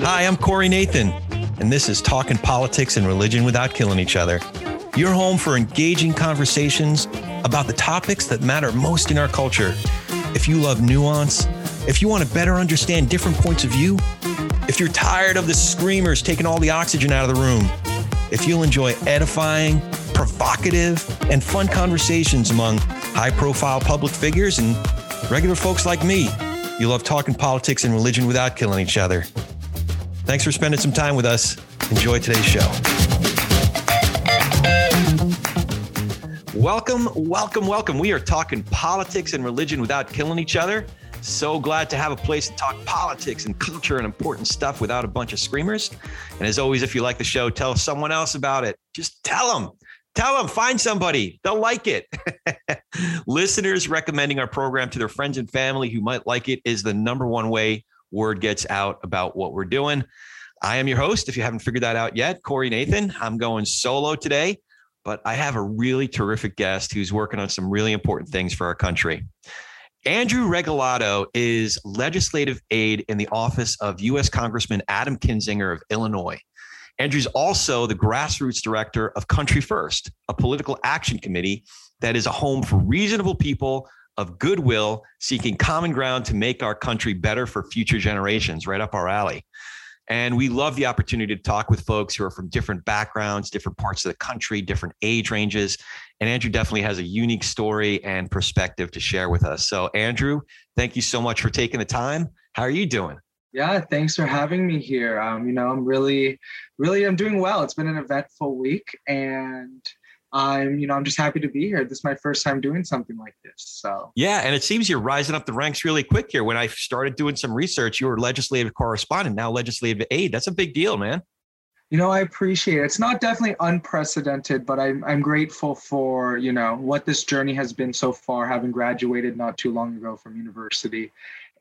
Hi, I'm Corey Nathan, and this is Talking Politics and Religion Without Killing Each Other. Your home for engaging conversations about the topics that matter most in our culture. If you love nuance, if you want to better understand different points of view, if you're tired of the screamers taking all the oxygen out of the room, if you'll enjoy edifying, provocative, and fun conversations among high profile public figures and regular folks like me, you love talking politics and religion without killing each other. Thanks for spending some time with us. Enjoy today's show. Welcome, welcome, welcome. We are talking politics and religion without killing each other. So glad to have a place to talk politics and culture and important stuff without a bunch of screamers. And as always, if you like the show, tell someone else about it. Just tell them. Tell them, find somebody. They'll like it. Listeners recommending our program to their friends and family who might like it is the number one way word gets out about what we're doing. I am your host. If you haven't figured that out yet, Corey Nathan. I'm going solo today, but I have a really terrific guest who's working on some really important things for our country. Andrew Regalado is legislative aide in the office of U.S. Congressman Adam Kinzinger of Illinois. Andrew's also the grassroots director of Country First, a political action committee that is a home for reasonable people of goodwill seeking common ground to make our country better for future generations, right up our alley. And we love the opportunity to talk with folks who are from different backgrounds, different parts of the country, different age ranges. And Andrew definitely has a unique story and perspective to share with us. So, Andrew, thank you so much for taking the time. How are you doing? Yeah, thanks for having me here. Um, you know, I'm really, really, I'm doing well. It's been an eventful week, and I'm, you know, I'm just happy to be here. This is my first time doing something like this. So yeah, and it seems you're rising up the ranks really quick here. When I started doing some research, you were legislative correspondent, now legislative aide. That's a big deal, man. You know, I appreciate it. It's not definitely unprecedented, but I'm I'm grateful for, you know, what this journey has been so far, having graduated not too long ago from university.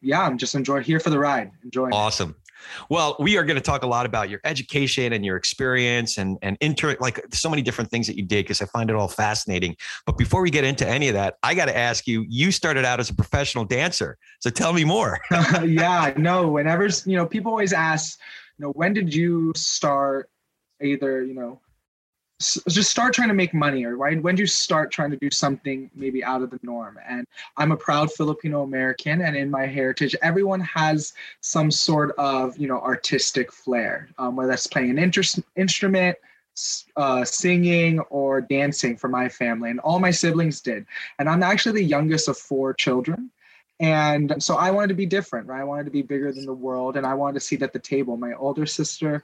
Yeah, I'm just enjoying here for the ride. Enjoying. Awesome. It. Well, we are going to talk a lot about your education and your experience and and inter like so many different things that you did because I find it all fascinating. But before we get into any of that, I got to ask you. You started out as a professional dancer, so tell me more. yeah, no. Whenever you know, people always ask, you know, when did you start? Either you know just start trying to make money or right when do you start trying to do something maybe out of the norm and i'm a proud filipino american and in my heritage everyone has some sort of you know artistic flair um, whether that's playing an instrument uh, singing or dancing for my family and all my siblings did and i'm actually the youngest of four children and so I wanted to be different, right? I wanted to be bigger than the world and I wanted to seat at the table. My older sister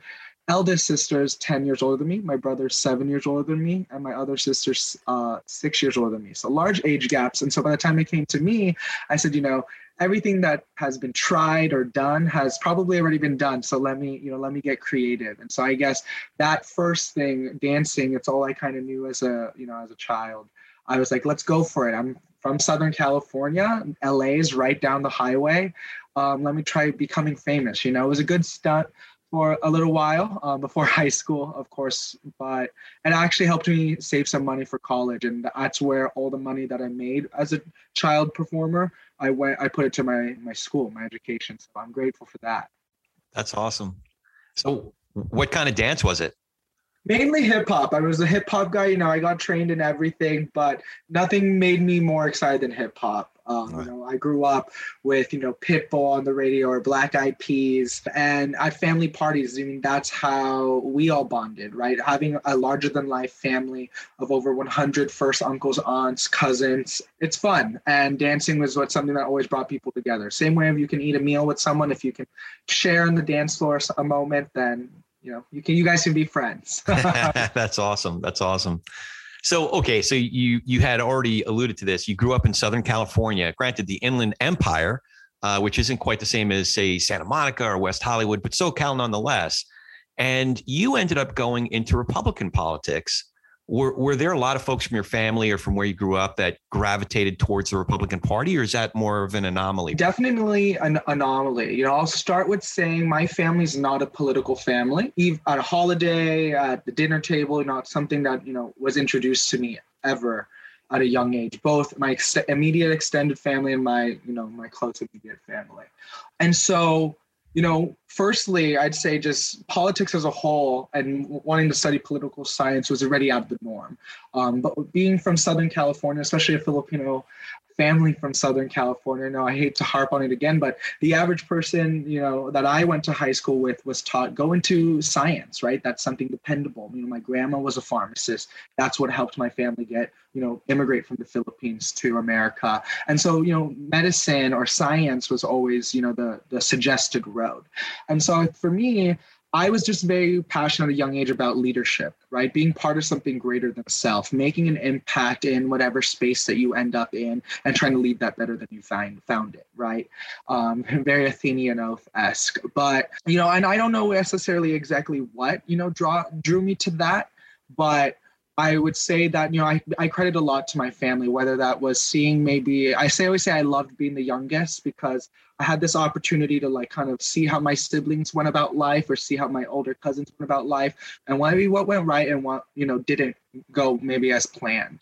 eldest sister is 10 years older than me my brother's seven years older than me and my other sister's uh, six years older than me. So large age gaps. And so by the time it came to me i said you know everything that has been tried or done has probably already been done. So let me you know let me get creative. And so i guess that first thing dancing it's all i kind of knew as a you know as a child. I was like let's go for it. I'm from southern california la is right down the highway um, let me try becoming famous you know it was a good stunt for a little while uh, before high school, of course, but it actually helped me save some money for college, and that's where all the money that I made as a child performer, I went, I put it to my my school, my education. So I'm grateful for that. That's awesome. So, what kind of dance was it? Mainly hip hop. I was a hip hop guy. You know, I got trained in everything, but nothing made me more excited than hip hop. Um, right. You know, I grew up with you know Pitbull on the radio or Black Eyed Peas, and at family parties. I mean, that's how we all bonded, right? Having a larger than life family of over 100 first uncles, aunts, cousins. It's fun, and dancing was what something that always brought people together. Same way if you can eat a meal with someone, if you can share on the dance floor a moment, then you know you can you guys can be friends. that's awesome. That's awesome. So okay, so you you had already alluded to this. You grew up in Southern California. Granted, the Inland Empire, uh, which isn't quite the same as say Santa Monica or West Hollywood, but SoCal nonetheless. And you ended up going into Republican politics were, were there a lot of folks from your family or from where you grew up that gravitated towards the Republican Party, or is that more of an anomaly? Definitely an anomaly. You know, I'll start with saying my family's not a political family. Even at a holiday, at the dinner table, not something that you know was introduced to me ever. at a young age, both my ex- immediate extended family and my, you know, my close immediate family. And so, you know, firstly, I'd say just politics as a whole and wanting to study political science was already out of the norm. Um, but being from Southern California, especially a Filipino family from Southern California. No, I hate to harp on it again, but the average person, you know, that I went to high school with was taught go into science, right? That's something dependable. You know, my grandma was a pharmacist. That's what helped my family get, you know, immigrate from the Philippines to America. And so, you know, medicine or science was always, you know, the the suggested road. And so for me, I was just very passionate at a young age about leadership, right? Being part of something greater than self, making an impact in whatever space that you end up in, and trying to leave that better than you find found it, right? Um, very Athenian esque, but you know, and I don't know necessarily exactly what you know draw drew me to that, but I would say that you know I, I credit a lot to my family, whether that was seeing maybe I say always say I loved being the youngest because I had this opportunity to like kind of see how my siblings went about life or see how my older cousins went about life and maybe what went right and what you know didn't go maybe as planned.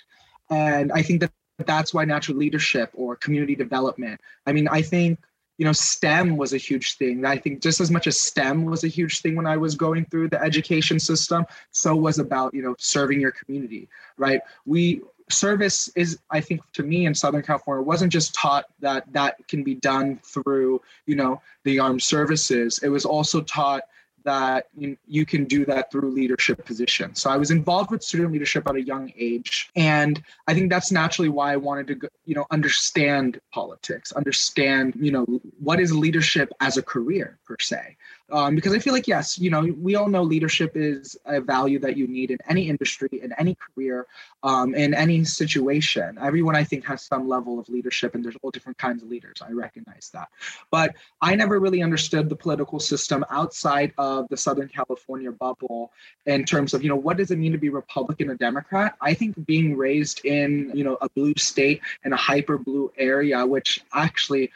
And I think that that's why natural leadership or community development. I mean, I think you know stem was a huge thing. I think just as much as stem was a huge thing when i was going through the education system so was about you know serving your community right? We service is i think to me in southern california wasn't just taught that that can be done through you know the armed services. It was also taught that you, you can do that through leadership positions. So I was involved with student leadership at a young age, and I think that's naturally why I wanted to, you know, understand politics, understand, you know, what is leadership as a career per se um, because I feel like yes, you know, we all know leadership is a value that you need in any industry, in any career, um, in any situation. Everyone I think has some level of leadership, and there's all different kinds of leaders. I recognize that, but I never really understood the political system outside of the Southern California bubble in terms of you know what does it mean to be Republican or Democrat. I think being raised in you know a blue state and a hyper blue area, which actually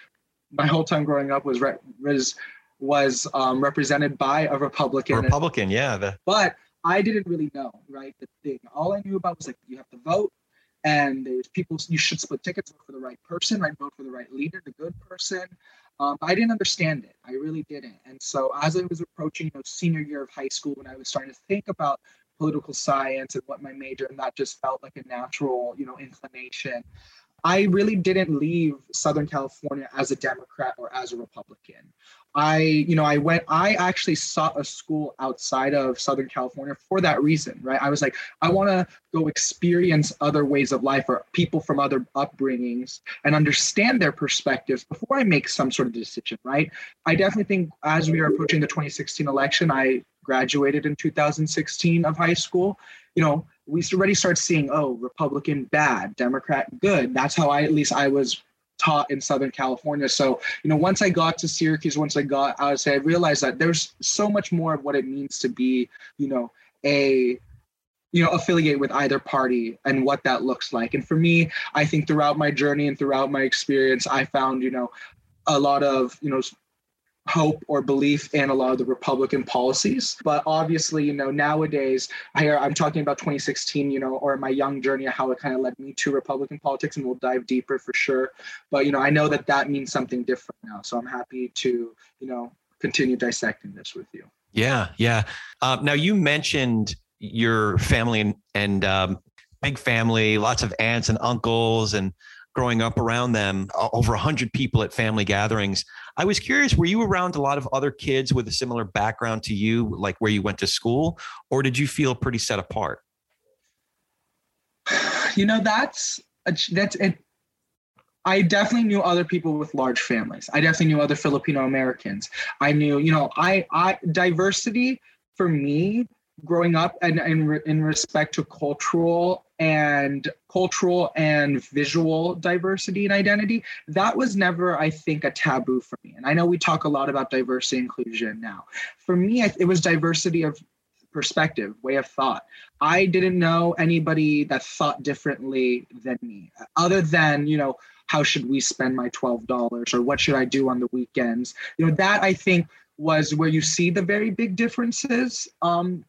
my whole time growing up was was was um, represented by a Republican. Republican, yeah. The... But I didn't really know, right? The thing, all I knew about was like you have to vote, and there's people you should split tickets, vote for the right person, right? Vote for the right leader, the good person. Um, I didn't understand it. I really didn't. And so as I was approaching, you know, senior year of high school, when I was starting to think about political science and what my major, and that just felt like a natural, you know, inclination. I really didn't leave Southern California as a Democrat or as a Republican. I, you know, I went, I actually sought a school outside of Southern California for that reason, right? I was like, I want to go experience other ways of life or people from other upbringings and understand their perspectives before I make some sort of decision, right? I definitely think as we are approaching the 2016 election, I graduated in 2016 of high school. You know, we already start seeing, oh, Republican bad, Democrat good. That's how I, at least I was taught in Southern California. So, you know, once I got to Syracuse, once I got out, I realized that there's so much more of what it means to be, you know, a you know affiliate with either party and what that looks like and for me i think throughout my journey and throughout my experience i found you know a lot of you know hope or belief in a lot of the Republican policies. But obviously, you know, nowadays, here I'm talking about 2016, you know, or my young journey, how it kind of led me to Republican politics, and we'll dive deeper for sure. But, you know, I know that that means something different now. So I'm happy to, you know, continue dissecting this with you. Yeah. Yeah. Uh, now, you mentioned your family and, and um, big family, lots of aunts and uncles and growing up around them, over 100 people at family gatherings. I was curious, were you around a lot of other kids with a similar background to you, like where you went to school, or did you feel pretty set apart? You know, that's that's it. I definitely knew other people with large families. I definitely knew other Filipino Americans. I knew, you know, I I diversity for me growing up and in, in respect to cultural and cultural and visual diversity and identity that was never i think a taboo for me. And i know we talk a lot about diversity inclusion now. For me it was diversity of perspective way of thought. I didn't know anybody that thought differently than me other than you know how should we spend my $12 or what should i do on the weekends? You know that i think was where you see the very big differences um,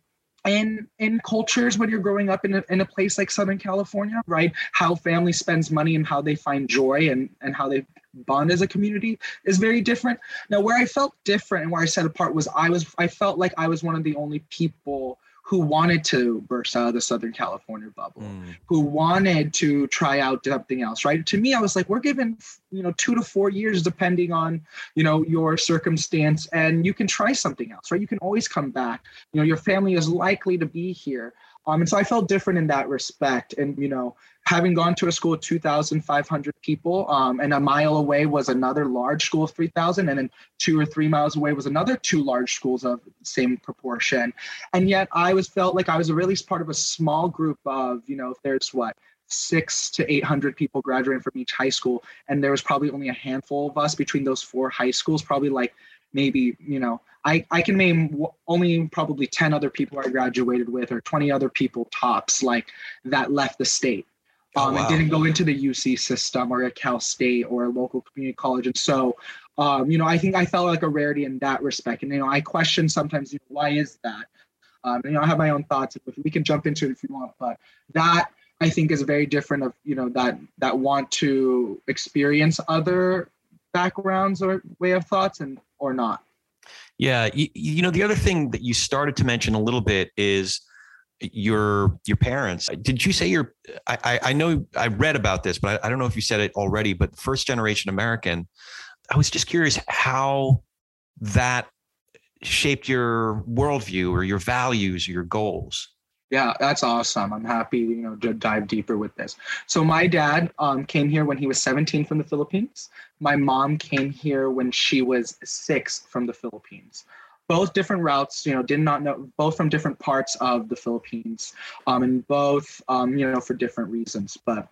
in in cultures when you're growing up in a, in a place like southern california right? How family spends money and how they find joy and and how they bond as a community is very different. Now where i felt different and where i set apart was i was i felt like i was one of the only people who wanted to burst out of the Southern California bubble, mm. who wanted to try out something else, right? To me, I was like, we're given, you know, two to four years, depending on, you know, your circumstance, and you can try something else, right? You can always come back. You know, your family is likely to be here. Um, and so I felt different in that respect. And, you know, having gone to a school of 2,500 people, um, and a mile away was another large school of 3,000, and then two or three miles away was another two large schools of same proportion. And yet I was felt like I was really part of a small group of, you know, if there's what, six to 800 people graduating from each high school. And there was probably only a handful of us between those four high schools, probably like maybe, you know, I, I can name only probably 10 other people I graduated with or 20 other people tops like that left the state oh, um, wow. and didn't go into the UC system or a Cal State or a local community college. And so, um, you know, I think I felt like a rarity in that respect. And, you know, I question sometimes, you know, why is that? Um, you know, I have my own thoughts. But we can jump into it if you want, but that I think is very different of, you know, that, that want to experience other backgrounds or way of thoughts and, or not. Yeah. You, you know, the other thing that you started to mention a little bit is, your your parents. Did you say your i i know i read about this but I, I, don't know if you said it already but first generation american i was just curious how that shaped your worldview or your values or your goals. Yeah that's awesome. I'm happy you know to dive deeper with this. So my dad um, came here when he was 17 from the philippines my mom came here when she was six from the philippines. Both different routes you know did not know both from different parts of the philippines um, and both um, you know for different reasons but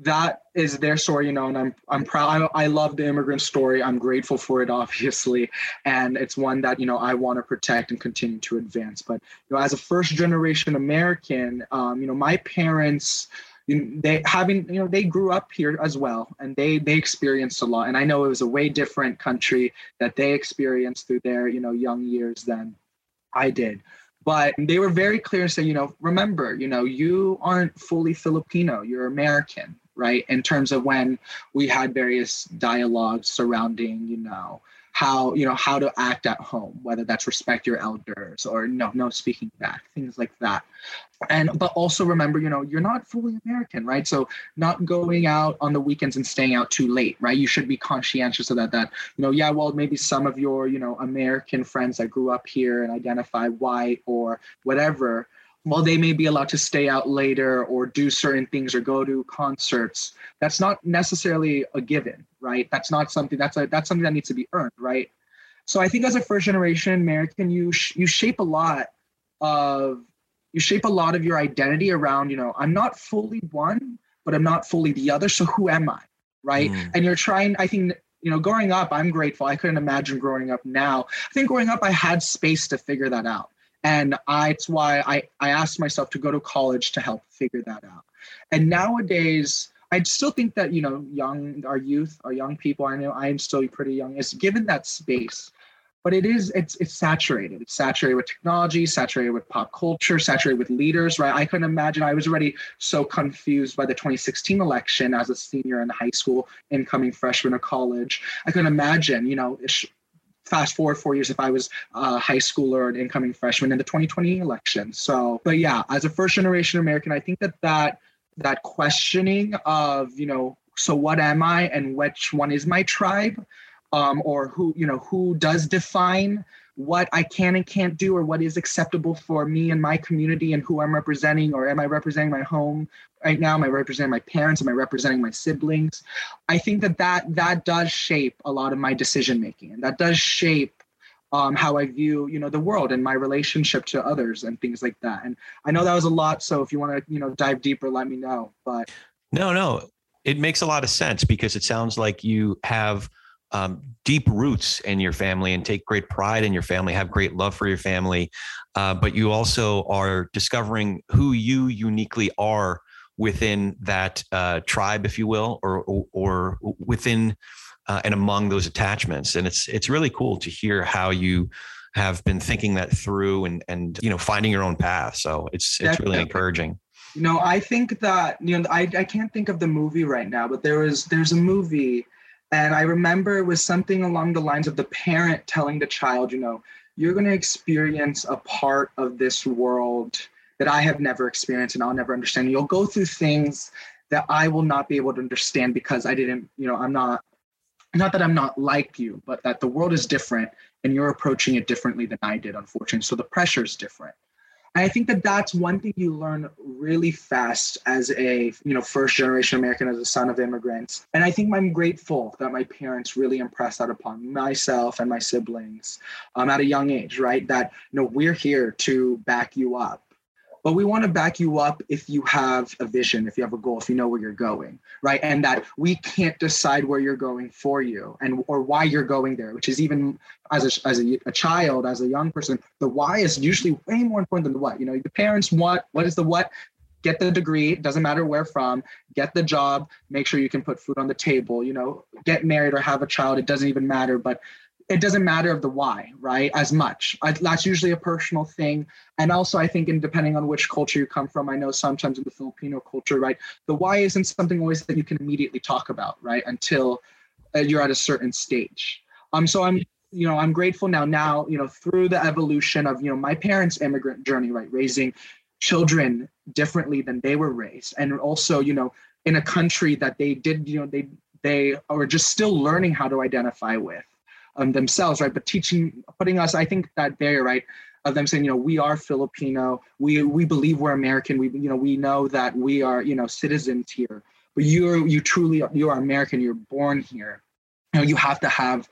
that is their story you know and i'm i'm proud I, I love the immigrant story i'm grateful for it obviously and it's one that you know i want to protect and continue to advance but you know as a first generation american um, you know my parents they having you know they grew up here as well and they they experienced a lot. And i know it was a way different country that they experienced through their you know young years than i did. But they were very clear and say you know remember you know you aren't fully filipino you're american right? In terms of when we had various dialogues surrounding you know how you know how to act at home whether that's respect your elders or no no speaking back things like that. And but also remember you know you're not fully american right? So not going out on the weekends and staying out too late right? You should be conscientious of that that you know yeah well maybe some of your you know american friends that grew up here and identify white or whatever while they may be allowed to stay out later or do certain things or go to concerts that's not necessarily a given right? That's not something that's a that's something that needs to be earned right? So i think as a first generation american you sh- you shape a lot of you shape a lot of your identity around you know i'm not fully one but i'm not fully the other so who am i right? Mm. and you're trying i think you know growing up i'm grateful. I couldn't imagine growing up now. I think growing up i had space to figure that out and I, it's why I, I asked myself to go to college to help figure that out. And nowadays, I still think that, you know, young, our youth, our young people, I know I'm still pretty young, is given that space. But it is, it's it's saturated. It's saturated with technology, saturated with pop culture, saturated with leaders, right? I couldn't imagine. I was already so confused by the 2016 election as a senior in high school, incoming freshman of college. I couldn't imagine, you know, fast forward four years if I was a high schooler or an incoming freshman in the 2020 election. So, but yeah, as a first generation American, I think that that that questioning of you know, so what am I and which one is my tribe, um, or who you know who does define what I can and can't do or what is acceptable for me and my community and who I'm representing or am I representing my home right now? Am I representing my parents? Am I representing my siblings? I think that that that does shape a lot of my decision making and that does shape um, how I view you know the world and my relationship to others and things like that. And I know that was a lot so if you want to you know dive deeper let me know but no no. It makes a lot of sense because it sounds like you have um, deep roots in your family and take great pride in your family, have great love for your family, uh, but you also are discovering who you uniquely are within that uh, tribe, if you will, or or, or within uh, and among those attachments. And it's it's really cool to hear how you have been thinking that through and and you know finding your own path. So it's it's Definitely. really encouraging. You know, I think that you know I I can't think of the movie right now, but there was there's a movie, and I remember it was something along the lines of the parent telling the child, you know, you're going to experience a part of this world that I have never experienced and I'll never understand. You'll go through things that I will not be able to understand because I didn't, you know, I'm not not that I'm not like you, but that the world is different and you're approaching it differently than I did, unfortunately. So the pressure is different. And I think that that's one thing you learn really fast as a you know first generation American, as a son of immigrants. And I think I'm grateful that my parents really impressed that upon myself and my siblings um, at a young age, right? That you know we're here to back you up but we want to back you up if you have a vision, if you have a goal, if you know where you're going, right? And that we can't decide where you're going for you and or why you're going there, which is even as a, as a, a child, as a young person, the why is usually way more important than the what. You know, the parents want what is the what get the degree doesn't matter where from get the job make sure you can put food on the table you know get married or have a child it doesn't even matter but it doesn't matter of the why, right? As much. I, that's usually a personal thing. And also, I think, in depending on which culture you come from, I know sometimes in the Filipino culture, right, the why isn't something always that you can immediately talk about, right, until uh, you're at a certain stage. Um, so I'm, you know, I'm grateful now. Now, you know, through the evolution of, you know, my parents' immigrant journey, right, raising children differently than they were raised, and also, you know, in a country that they did, you know, they they are just still learning how to identify with um, themselves, right? But teaching, putting us, I think that barrier, right, of them saying, you know, we are Filipino, we we believe we're American, we you know we know that we are you know citizens here, but you're you truly you are American, you're born here. You know, you have to have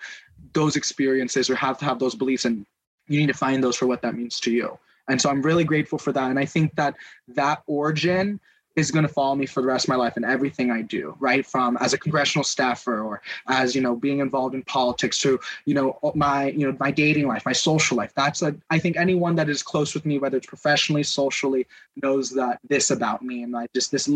those experiences or have to have those beliefs, and you need to find those for what that means to you. And so I'm really grateful for that, and I think that that origin is going to follow me for the rest of my life in everything I do, right? From as a congressional staffer or as, you know, being involved in politics to, you know, my, you know, my dating life, my social life. That's a, I think anyone that is close with me, whether it's professionally, socially, knows that this about me. And I just this,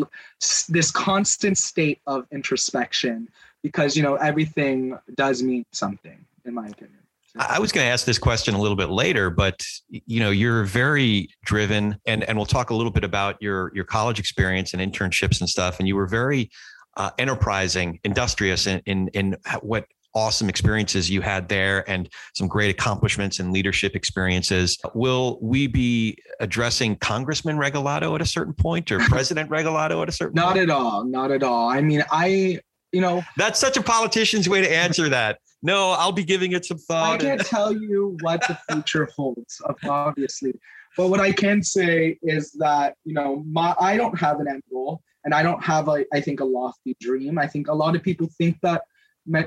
this constant state of introspection because, you know, everything does mean something in my opinion. I was going to ask this question a little bit later, but you know, you're very driven, and and we'll talk a little bit about your your college experience and internships and stuff. And you were very uh, enterprising, industrious in, in in what awesome experiences you had there and some great accomplishments and leadership experiences. Will we be addressing Congressman Regalado at a certain point or President Regalado at a certain not point? at all. Not at all. I mean, I, you know, that's such a politician's way to answer that no, I'll be giving it some thought. I can't tell you what the future holds, obviously. But what I can say is that, you know, my I don't have an end goal and I don't have a I think a lofty dream. I think a lot of people think that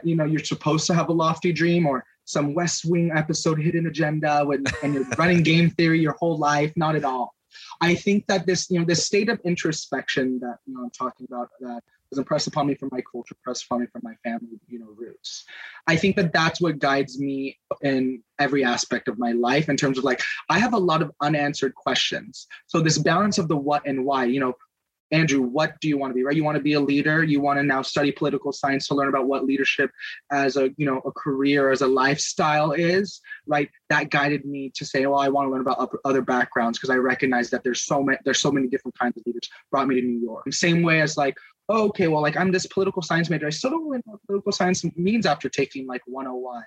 you know you're supposed to have a lofty dream or some West Wing episode hidden agenda when and you're running game theory your whole life. Not at all. I think that this, you know, this state of introspection that you know I'm talking about that was impressed upon me from my culture, impressed upon me from my family, you know, roots. I think that that's what guides me in every aspect of my life in terms of like, I have a lot of unanswered questions. So this balance of the what and why, you know, Andrew, what do you want to be? Right? You want to be a leader. You want to now study political science to learn about what leadership as a you know a career as a lifestyle is. Right? That guided me to say, well, I want to learn about other backgrounds because I recognize that there's so many there's so many different kinds of leaders. Brought me to New York. Same way as like, oh, okay, well, like I'm this political science major. I still don't really know what political science means after taking like 101.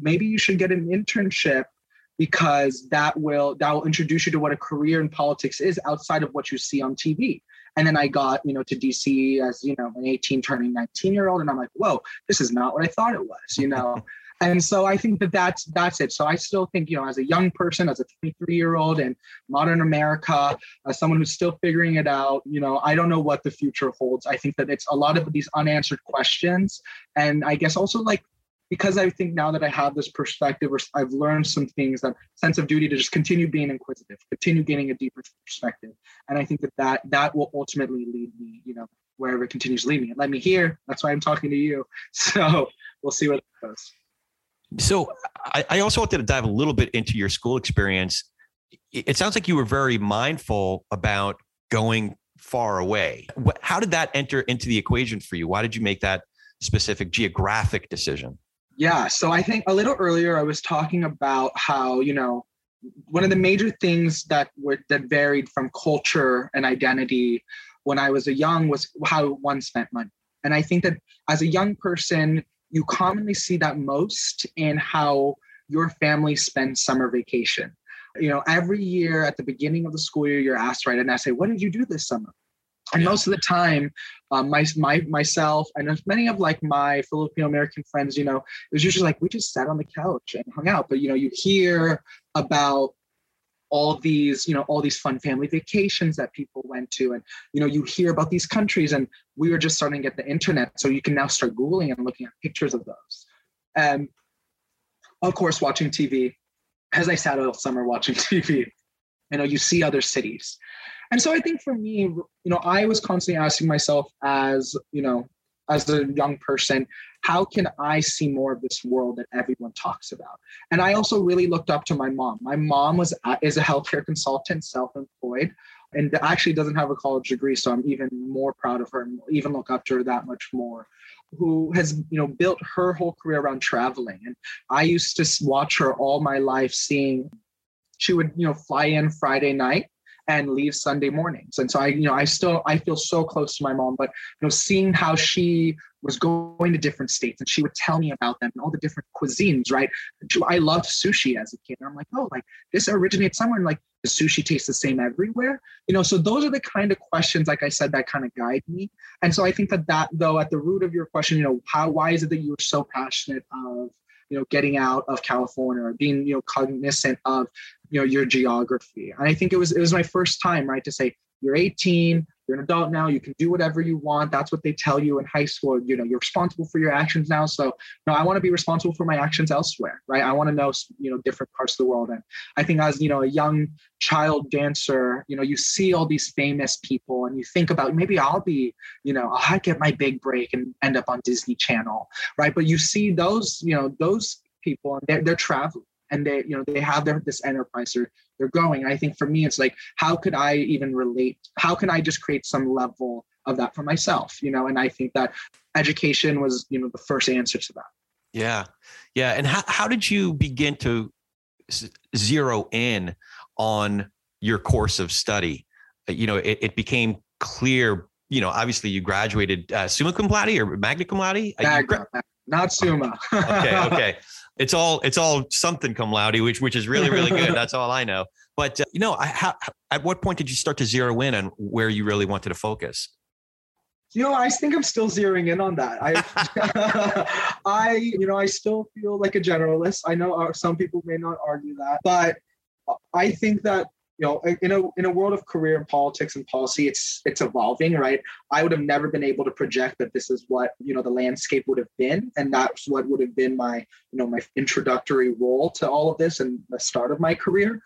Maybe you should get an internship because that will that will introduce you to what a career in politics is outside of what you see on TV. And then I got, you know, to DC as, you know, an 18 turning 19 year old. And I'm like, whoa, this is not what I thought it was, you know? and so I think that that's, that's it. So I still think, you know, as a young person, as a 23 year old in modern America, as someone who's still figuring it out, you know, I don't know what the future holds. I think that it's a lot of these unanswered questions. And I guess also like because I think now that I have this perspective, or I've learned some things, that sense of duty to just continue being inquisitive, continue gaining a deeper perspective, and I think that that that will ultimately lead me, you know, wherever it continues to lead me. Let me here. That's why I'm talking to you. So we'll see where it goes. So I, I also wanted to dive a little bit into your school experience. It sounds like you were very mindful about going far away. How did that enter into the equation for you? Why did you make that specific geographic decision? Yeah. So I think a little earlier I was talking about how, you know, one of the major things that were that varied from culture and identity when I was a young was how one spent money. And I think that as a young person, you commonly see that most in how your family spends summer vacation. You know, every year at the beginning of the school year, you're asked to write an essay. What did you do this summer? And most of the time, um, my, my myself and many of like my Filipino American friends, you know, it was usually like we just sat on the couch and hung out. But you know, you hear about all these you know all these fun family vacations that people went to. And you know you hear about these countries and we were just starting to get the internet. So you can now start googling and looking at pictures of those. And of course watching tv as i sat all summer watching tv you know you see other cities. And so i think for me you know i was constantly asking myself as you know as a young person how can i see more of this world that everyone talks about? And i also really looked up to my mom. My mom was uh, is a healthcare consultant self-employed and actually doesn't have a college degree so i'm even more proud of her and even look up to her that much more who has you know built her whole career around traveling. And i used to watch her all my life seeing she would you know fly in friday night and leave Sunday mornings. And so I, you know, I still I feel so close to my mom, but you know, seeing how she was going to different states and she would tell me about them and all the different cuisines, right? I loved sushi as a kid. And I'm like, oh, like this originates somewhere. And like, the sushi tastes the same everywhere? You know, so those are the kind of questions, like I said, that kind of guide me. And so I think that that though, at the root of your question, you know, how why is it that you were so passionate of you know getting out of california or being you know cognizant of you know your geography. And i think it was it was my first time right to say you're 18 you're an adult now you can do whatever you want that's what they tell you in high school you know you're responsible for your actions now so no i want to be responsible for my actions elsewhere right? I want to know you know different parts of the world. And i think as you know a young child dancer you know you see all these famous people and you think about maybe i'll be you know i'll get my big break and end up on disney channel right? But you see those you know those people and they're, they're traveling and they you know they have their this enterprise they're they're going. And i think for me it's like how could i even relate? How can i just create some level of that for myself you know? And i think that education was you know the first answer to that. Yeah. Yeah. And how, how did you begin to zero in on your course of study? Uh, you know it, it became clear you know obviously you graduated uh, summa cum laude or magna cum laude? Magna, not summa. Okay okay it's all it's all something cum laude, which which is really really good. That's all I know. But uh, you know, I, how, at what point did you start to zero in on where you really wanted to focus? You know, I think I'm still zeroing in on that. I, I, you know, I still feel like a generalist. I know uh, some people may not argue that, but I think that you know in a in a world of career and politics and policy it's it's evolving right? I would have never been able to project that this is what you know the landscape would have been and that's what would have been my you know my introductory role to all of this and the start of my career.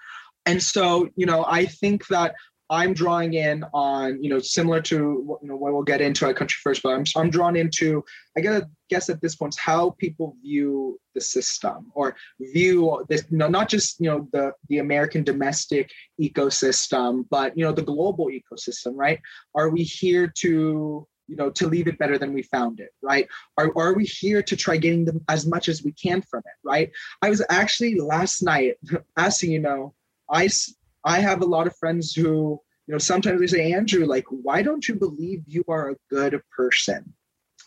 And so you know i think that I'm drawing in on, you know, similar to you know what we'll get into at Country First, but I'm I'm drawn into, I gotta guess at this point how people view the system or view this, you know, not just you know the the American domestic ecosystem, but you know the global ecosystem, right? Are we here to you know to leave it better than we found it right are, are we here to try getting them as much as we can from it right i was actually last night asking you know i I have a lot of friends who, you know, sometimes they say, Andrew, like, why don't you believe you are a good person?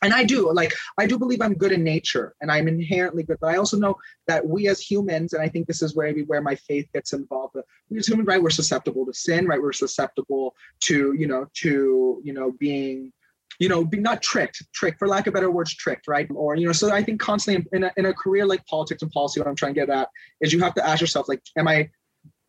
And I do, like, I do believe I'm good in nature and I'm inherently good. But I also know that we as humans, and I think this is where where my faith gets involved. We as humans, right, we're susceptible to sin, right? We're susceptible to, you know, to, you know, being you know, be not tricked, tricked for lack of better words, tricked, right? Or, you know, so I think constantly in a, in a career like politics and policy, what I'm trying to get at is you have to ask yourself, like, am I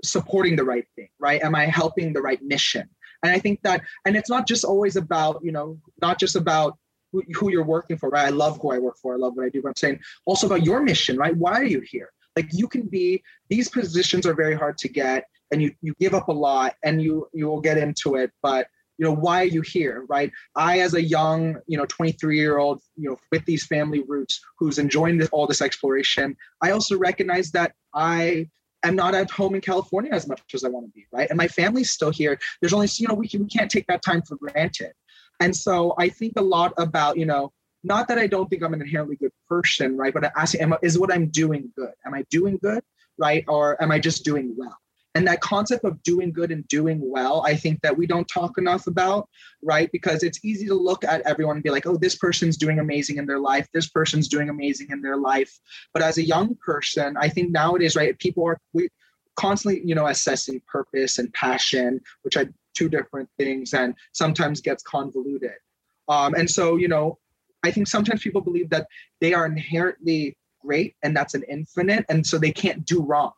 supporting the right thing right? Am i helping the right mission? And i think that and it's not just always about you know not just about who, who you're working for right? I love who i work for i love what i do but i'm saying also about your mission right? Why are you here? Like you can be these positions are very hard to get and you you give up a lot and you you will get into it but you know why are you here right? I as a young you know 23 year old you know with these family roots who's enjoying this, all this exploration i also recognize that i am not at home in California as much as I want to be, right? And my family's still here. There's only, you know, we, can, we can't take that time for granted. And so I think a lot about, you know, not that I don't think I'm an inherently good person, right? But asking, am is what I'm doing good? Am I doing good, right? Or am I just doing well? And that concept of doing good and doing well, I think that we don't talk enough about, right? Because it's easy to look at everyone and be like, oh, this person's doing amazing in their life. This person's doing amazing in their life. But as a young person, I think nowadays, right, people are we constantly, you know, assessing purpose and passion, which are two different things and sometimes gets convoluted. Um, and so, you know, I think sometimes people believe that they are inherently great and that's an infinite, and so they can't do wrong.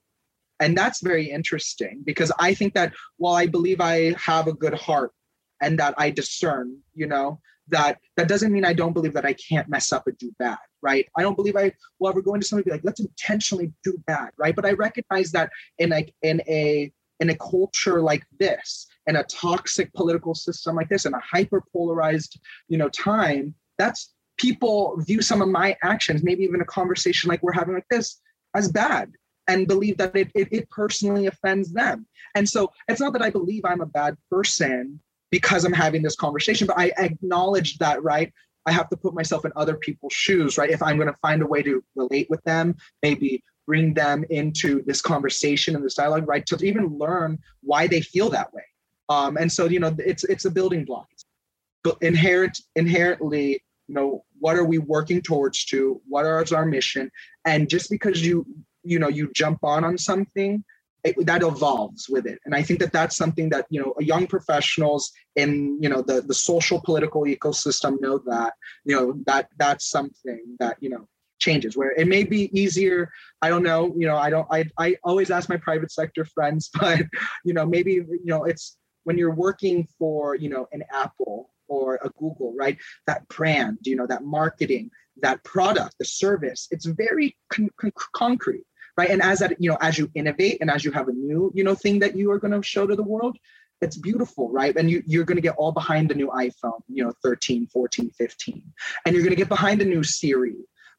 And that's very interesting because I think that while I believe I have a good heart and that I discern, you know, that that doesn't mean I don't believe that I can't mess up and do bad, right? I don't believe I will ever go into something be like, let's intentionally do bad, right? But I recognize that in like in a in a culture like this, in a toxic political system like this, in a hyper polarized, you know, time, that's people view some of my actions, maybe even a conversation like we're having like this, as bad and believe that it, it, it personally offends them. And so it's not that I believe I'm a bad person because I'm having this conversation, but I acknowledge that, right? I have to put myself in other people's shoes, right? If I'm going to find a way to relate with them, maybe bring them into this conversation and this dialogue, right? To even learn why they feel that way. Um, and so, you know, it's it's a building block. But inherent inherently, you know, what are we working towards to? What is our mission? And just because you you know you jump on on something it, that evolves with it and i think that that's something that you know young professionals in you know the the social political ecosystem know that you know that that's something that you know changes where it may be easier i don't know you know i don't i, I always ask my private sector friends but you know maybe you know it's when you're working for you know an apple or a google right that brand you know that marketing that product the service it's very con- con- concrete right and as that you know as you innovate and as you have a new you know thing that you are going to show to the world it's beautiful right and you, you're going to get all behind the new iphone you know 13 14 15 and you're going to get behind the new siri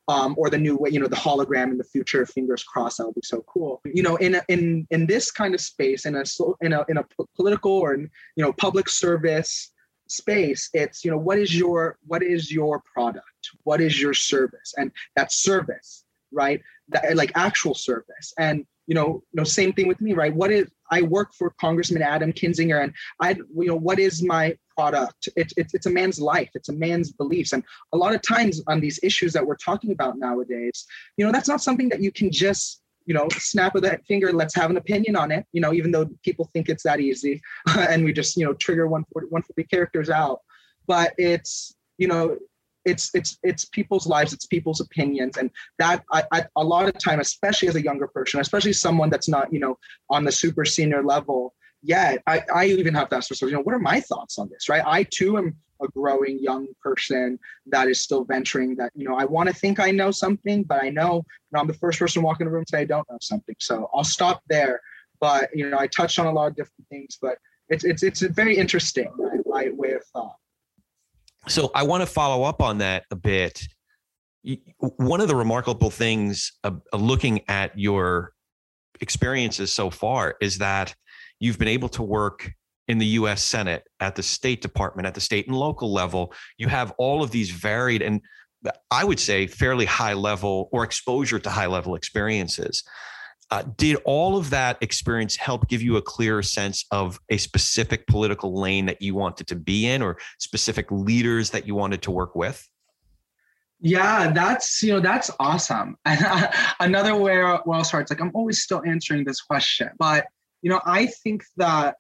um, or the new way, you know, the hologram in the future. Fingers crossed, that would be so cool. You know, in a, in in this kind of space, in a in a in a political or you know public service space, it's you know what is your what is your product, what is your service, and that service, right? That like actual service. And you know you know same thing with me right? What is i work for congressman adam kinzinger and i you know what is my product? It's it's it's a man's life. It's a man's beliefs. And a lot of times on these issues that we're talking about nowadays you know that's not something that you can just you know snap of that finger let's have an opinion on it you know even though people think it's that easy and we just you know trigger 140 140 characters out. But it's you know it's it's it's people's lives it's people's opinions and that I, I, a lot of time especially as a younger person especially someone that's not you know on the super senior level yet i, I even have to ask myself you know what are my thoughts on this right? I too am a growing young person that is still venturing that you know i want to think i know something but i know, you know i'm the first person walking in the room to say i don't know something so i'll stop there. But you know i touched on a lot of different things but it's it's it's a very interesting right way of thought so I want to follow up on that a bit. One of the remarkable things of uh, looking at your experiences so far is that you've been able to work in the US Senate, at the State Department, at the state and local level. You have all of these varied and I would say fairly high level or exposure to high level experiences. Uh, did all of that experience help give you a clearer sense of a specific political lane that you wanted to be in or specific leaders that you wanted to work with? Yeah, that's you know that's awesome. Another where well, sorry, it's like I'm always still answering this question, but you know I think that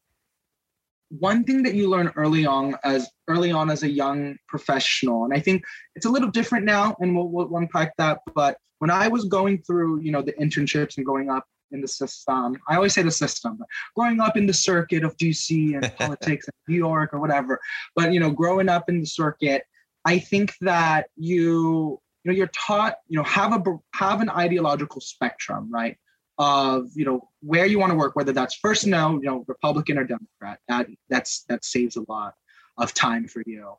one thing that you learn early on as early on as a young professional, and I think it's a little different now, and we'll, we'll unpack that. But when I was going through, you know, the internships and going up in the system, I always say the system, but growing up in the circuit of DC and politics and New York or whatever. But you know, growing up in the circuit, I think that you you know you're taught you know have a have an ideological spectrum, right? Of you know where you want to work, whether that's first no, you know, Republican or Democrat. That that's that saves a lot of time for you.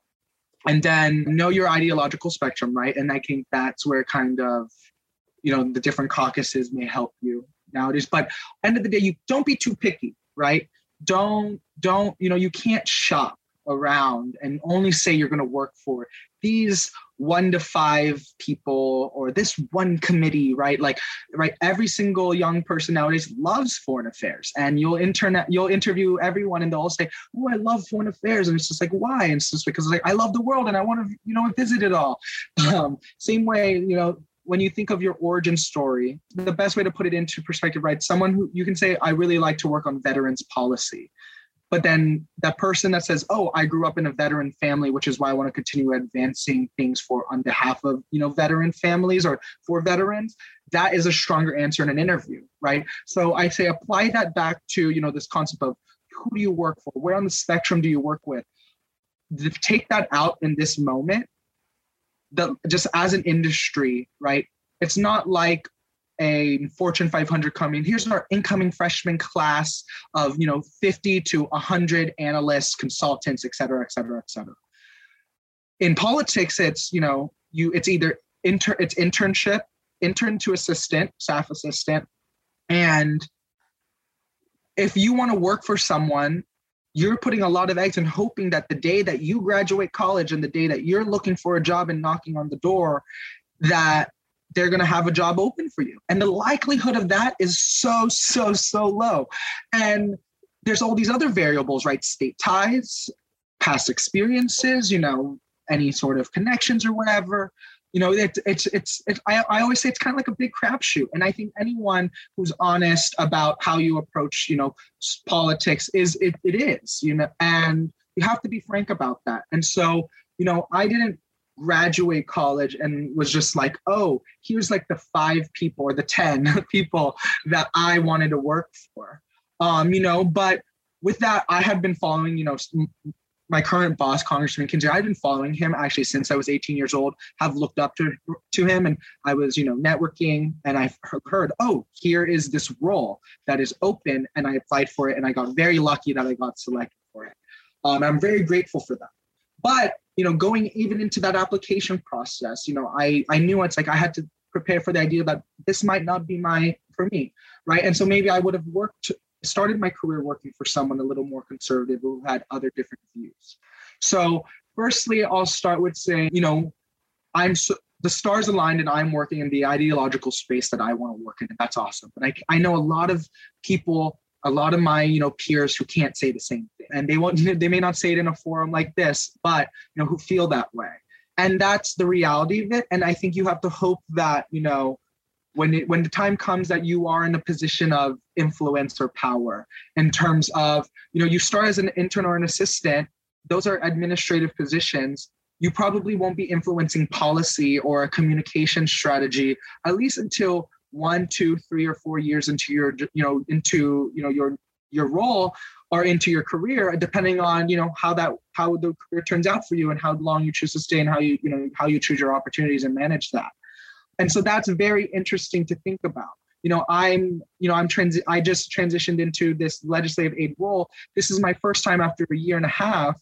And then know your ideological spectrum, right? And I think that's where kind of you know the different caucuses may help you nowadays. But end of the day, you don't be too picky, right? Don't don't you know you can't shop around and only say you're going to work for these one to five people or this one committee right like right every single young person nowadays loves foreign affairs and you'll internet you'll interview everyone and they'll all say oh i love foreign affairs and it's just like why and it's just because like i love the world and i want to you know visit it all um, same way you know when you think of your origin story, the best way to put it into perspective, right? Someone who you can say, I really like to work on veterans policy. But then that person that says, "Oh, I grew up in a veteran family, which is why I want to continue advancing things for on behalf of you know veteran families or for veterans," that is a stronger answer in an interview, right? So I say apply that back to you know this concept of who do you work for, where on the spectrum do you work with. Take that out in this moment. The, just as an industry, right? It's not like a Fortune 500 coming. Here's our incoming freshman class of you know 50 to 100 analysts, consultants, et cetera, et cetera, et cetera. In politics, it's you know you it's either inter it's internship, intern to assistant, staff assistant, and if you want to work for someone you're putting a lot of eggs and hoping that the day that you graduate college and the day that you're looking for a job and knocking on the door that they're going to have a job open for you. And the likelihood of that is so, so, so low. And there's all these other variables, right? State ties, past experiences, you know, any sort of connections or whatever. You know, it, it's, it's, it's, I, I always say it's kind of like a big crapshoot. And I think anyone who's honest about how you approach, you know, politics is, it, it is, you know, and you have to be frank about that. And so, you know, I didn't graduate college and was just like, oh, here's like the five people or the 10 people that I wanted to work for. Um, you know, but with that, I had been following, you know, my current boss, Congressman Kinsey, I've been following him actually since I was 18 years old, have looked up to, to him. And I was, you know, networking and I've heard, oh, here is this role that is open. And I applied for it and I got very lucky that I got selected for it. Um, I'm very grateful for that. But you know, going even into that application process, you know, I I knew it's like I had to prepare for the idea that this might not be my for me, right? And so maybe I would have worked started my career working for someone a little more conservative who had other different views. So, firstly, I'll start with saying, you know, I'm so, the stars aligned and I'm working in the ideological space that I want to work in, and that's awesome. But I, I know a lot of people a lot of my you know peers who can't say the same thing. And they won't they may not say it in a forum like this but you know who feel that way. And that's the reality of it. And i think you have to hope that you know when it, when the time comes that you are in a position of influence or power in terms of you know you start as an intern or an assistant those are administrative positions. You probably won't be influencing policy or a communication strategy at least until one, two, three, or four years into your, you know, into you know your your role or into your career, depending on you know how that how the career turns out for you and how long you choose to stay and how you you know how you choose your opportunities and manage that. And so that's very interesting to think about you know i'm you know i'm trans i just transitioned into this legislative aide role this is my first time after a year and a half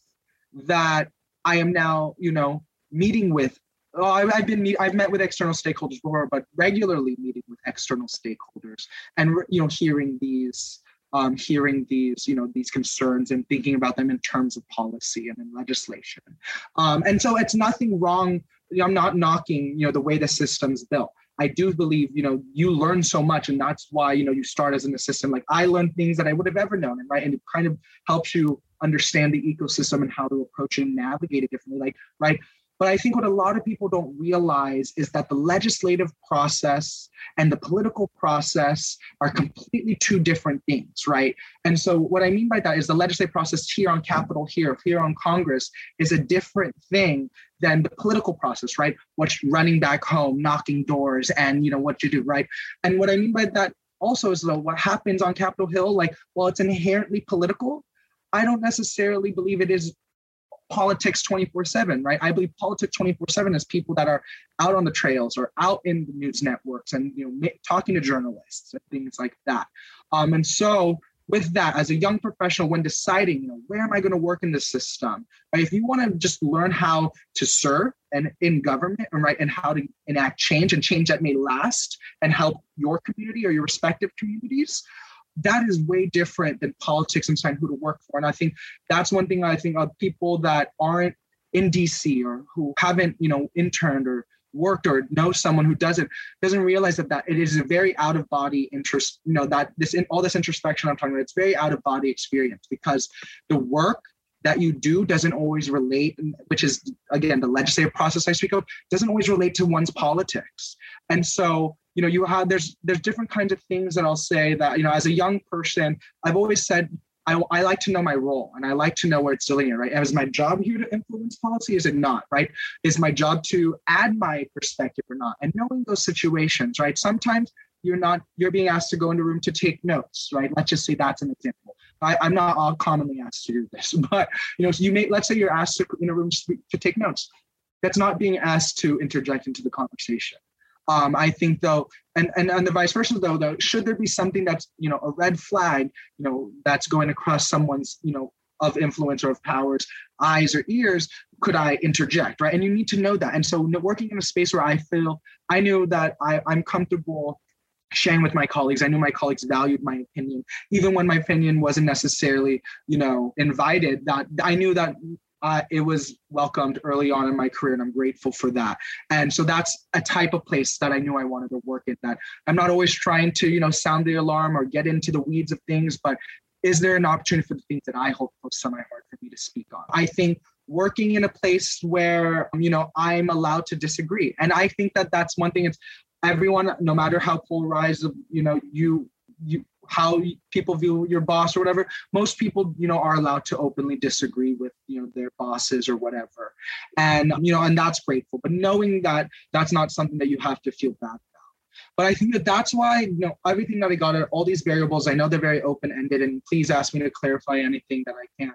that i am now you know meeting with Oh, I've, I've been I've met with external stakeholders before, but regularly meeting with external stakeholders and you know hearing these um, hearing these you know these concerns and thinking about them in terms of policy and in legislation. Um, and so it's nothing wrong. I'm not knocking you know the way the system's built. I do believe, you know, you learn so much, and that's why, you know, you start as an assistant. Like I learned things that I would have ever known, and right, and it kind of helps you understand the ecosystem and how to approach it and navigate it differently. Like, right, but I think what a lot of people don't realize is that the legislative process and the political process are completely two different things, right? And so what I mean by that is the legislative process here on Capitol, here, here on Congress is a different thing than the political process, right? What's running back home, knocking doors, and you know what you do, right? And what I mean by that also is though what happens on Capitol Hill, like while it's inherently political, I don't necessarily believe it is politics 24 7 right? I believe politics 24 7 is people that are out on the trails or out in the news networks and you know talking to journalists and things like that. Um, and so with that as a young professional when deciding you know where am i going to work in the system right? If you want to just learn how to serve and in government and right and how to enact change and change that may last and help your community or your respective communities that is way different than politics and deciding who to work for. And I think that's one thing I think of people that aren't in DC or who haven't, you know, interned or worked or know someone who doesn't doesn't realize that that it is a very out of body interest you know that this in all this introspection i'm talking about it's very out of body experience because the work that you do doesn't always relate which is again the legislative process i speak of doesn't always relate to one's politics and so you know you have there's there's different kinds of things that i'll say that you know as a young person i've always said I, I like to know my role and I like to know where it's it, right? Is my job here to influence policy? Is it not, right? Is my job to add my perspective or not? And knowing those situations, right? Sometimes you're not, you're being asked to go into a room to take notes, right? Let's just say that's an example. I, am not commonly asked to do this, but you know, so you may, let's say you're asked to, in a room to, to take notes. That's not being asked to interject into the conversation. Um, I think though, and, and and the vice versa though, though, should there be something that's you know a red flag, you know, that's going across someone's you know of influence or of powers eyes or ears could i interject right and you need to know that and so working in a space where i feel i knew that I, i'm comfortable sharing with my colleagues. I knew my colleagues valued my opinion. Even when my opinion wasn't necessarily you know invited that i knew that uh, it was welcomed early on in my career and i'm grateful for that. And so that's a type of place that i knew i wanted to work in that i'm not always trying to you know sound the alarm or get into the weeds of things but is there an opportunity for the things that i hold close to my heart for me to speak on? I think working in a place where you know i'm allowed to disagree. And i think that that's one thing it's everyone no matter how polarized you know you you how people view your boss or whatever most people you know are allowed to openly disagree with you know their bosses or whatever. And you know and that's grateful. But knowing that that's not something that you have to feel bad about. But i think that that's why you know everything that i got all these variables. I know they're very open-ended and please ask me to clarify anything that i can.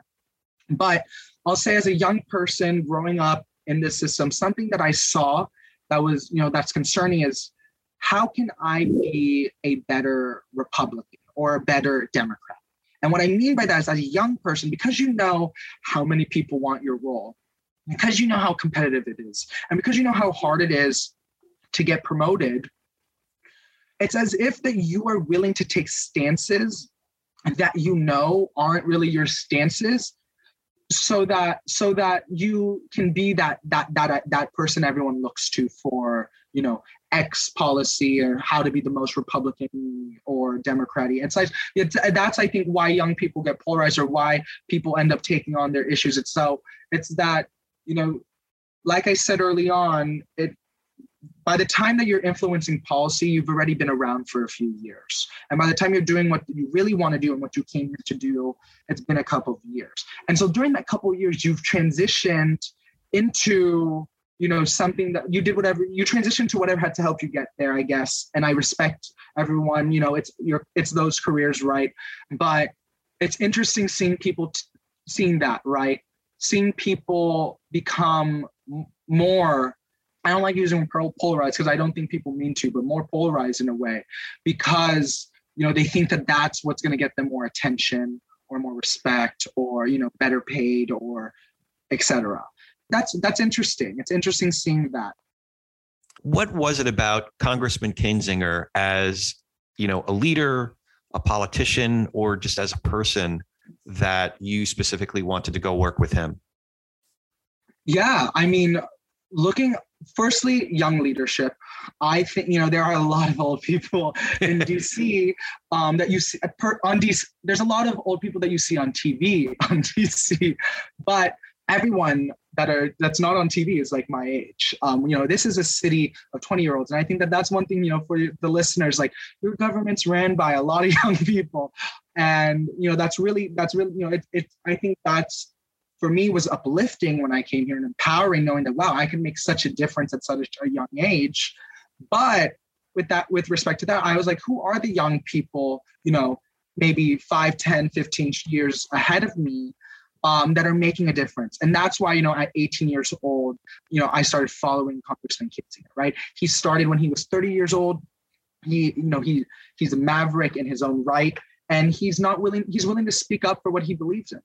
But i'll say as a young person growing up in this system something that i saw that was you know that's concerning is how can I be a better Republican or a better Democrat? And what I mean by that is, as a young person, because you know how many people want your role, because you know how competitive it is, and because you know how hard it is to get promoted, it's as if that you are willing to take stances that you know aren't really your stances so that so that you can be that that that that person everyone looks to for you know X policy or how to be the most Republican or Democratic. It's like it's, that's I think why young people get polarized or why people end up taking on their issues. It's so it's that you know, like I said early on, it by the time that you're influencing policy, you've already been around for a few years. And by the time you're doing what you really want to do and what you came here to do, it's been a couple of years. And so during that couple of years, you've transitioned into you know something that you did whatever you transitioned to whatever had to help you get there i guess and i respect everyone you know it's your it's those careers right but it's interesting seeing people t- seeing that right seeing people become more i don't like using polarized because i don't think people mean to but more polarized in a way because you know they think that that's what's going to get them more attention or more respect or you know better paid or etc that's that's interesting. It's interesting seeing that. What was it about Congressman Kinzinger as you know a leader, a politician, or just as a person that you specifically wanted to go work with him? Yeah, I mean, looking firstly young leadership i think you know there are a lot of old people in dc um, that you see per, on dc there's a lot of old people that you see on tv on dc but everyone that are that's not on TV is like my age. Um, you know, this is a city of 20 year olds, and I think that that's one thing. You know, for the listeners, like your government's ran by a lot of young people, and you know that's really that's really you know it. it I think that's for me was uplifting when I came here and empowering, knowing that wow, I can make such a difference at such a young age. But with that, with respect to that, I was like, who are the young people? You know, maybe 5, 10, 15 years ahead of me um, that are making a difference. And that's why, you know, at 18 years old, you know, I started following Congressman Kinzinger, right? He started when he was 30 years old. He, you know, he he's a maverick in his own right. And he's not willing, he's willing to speak up for what he believes in.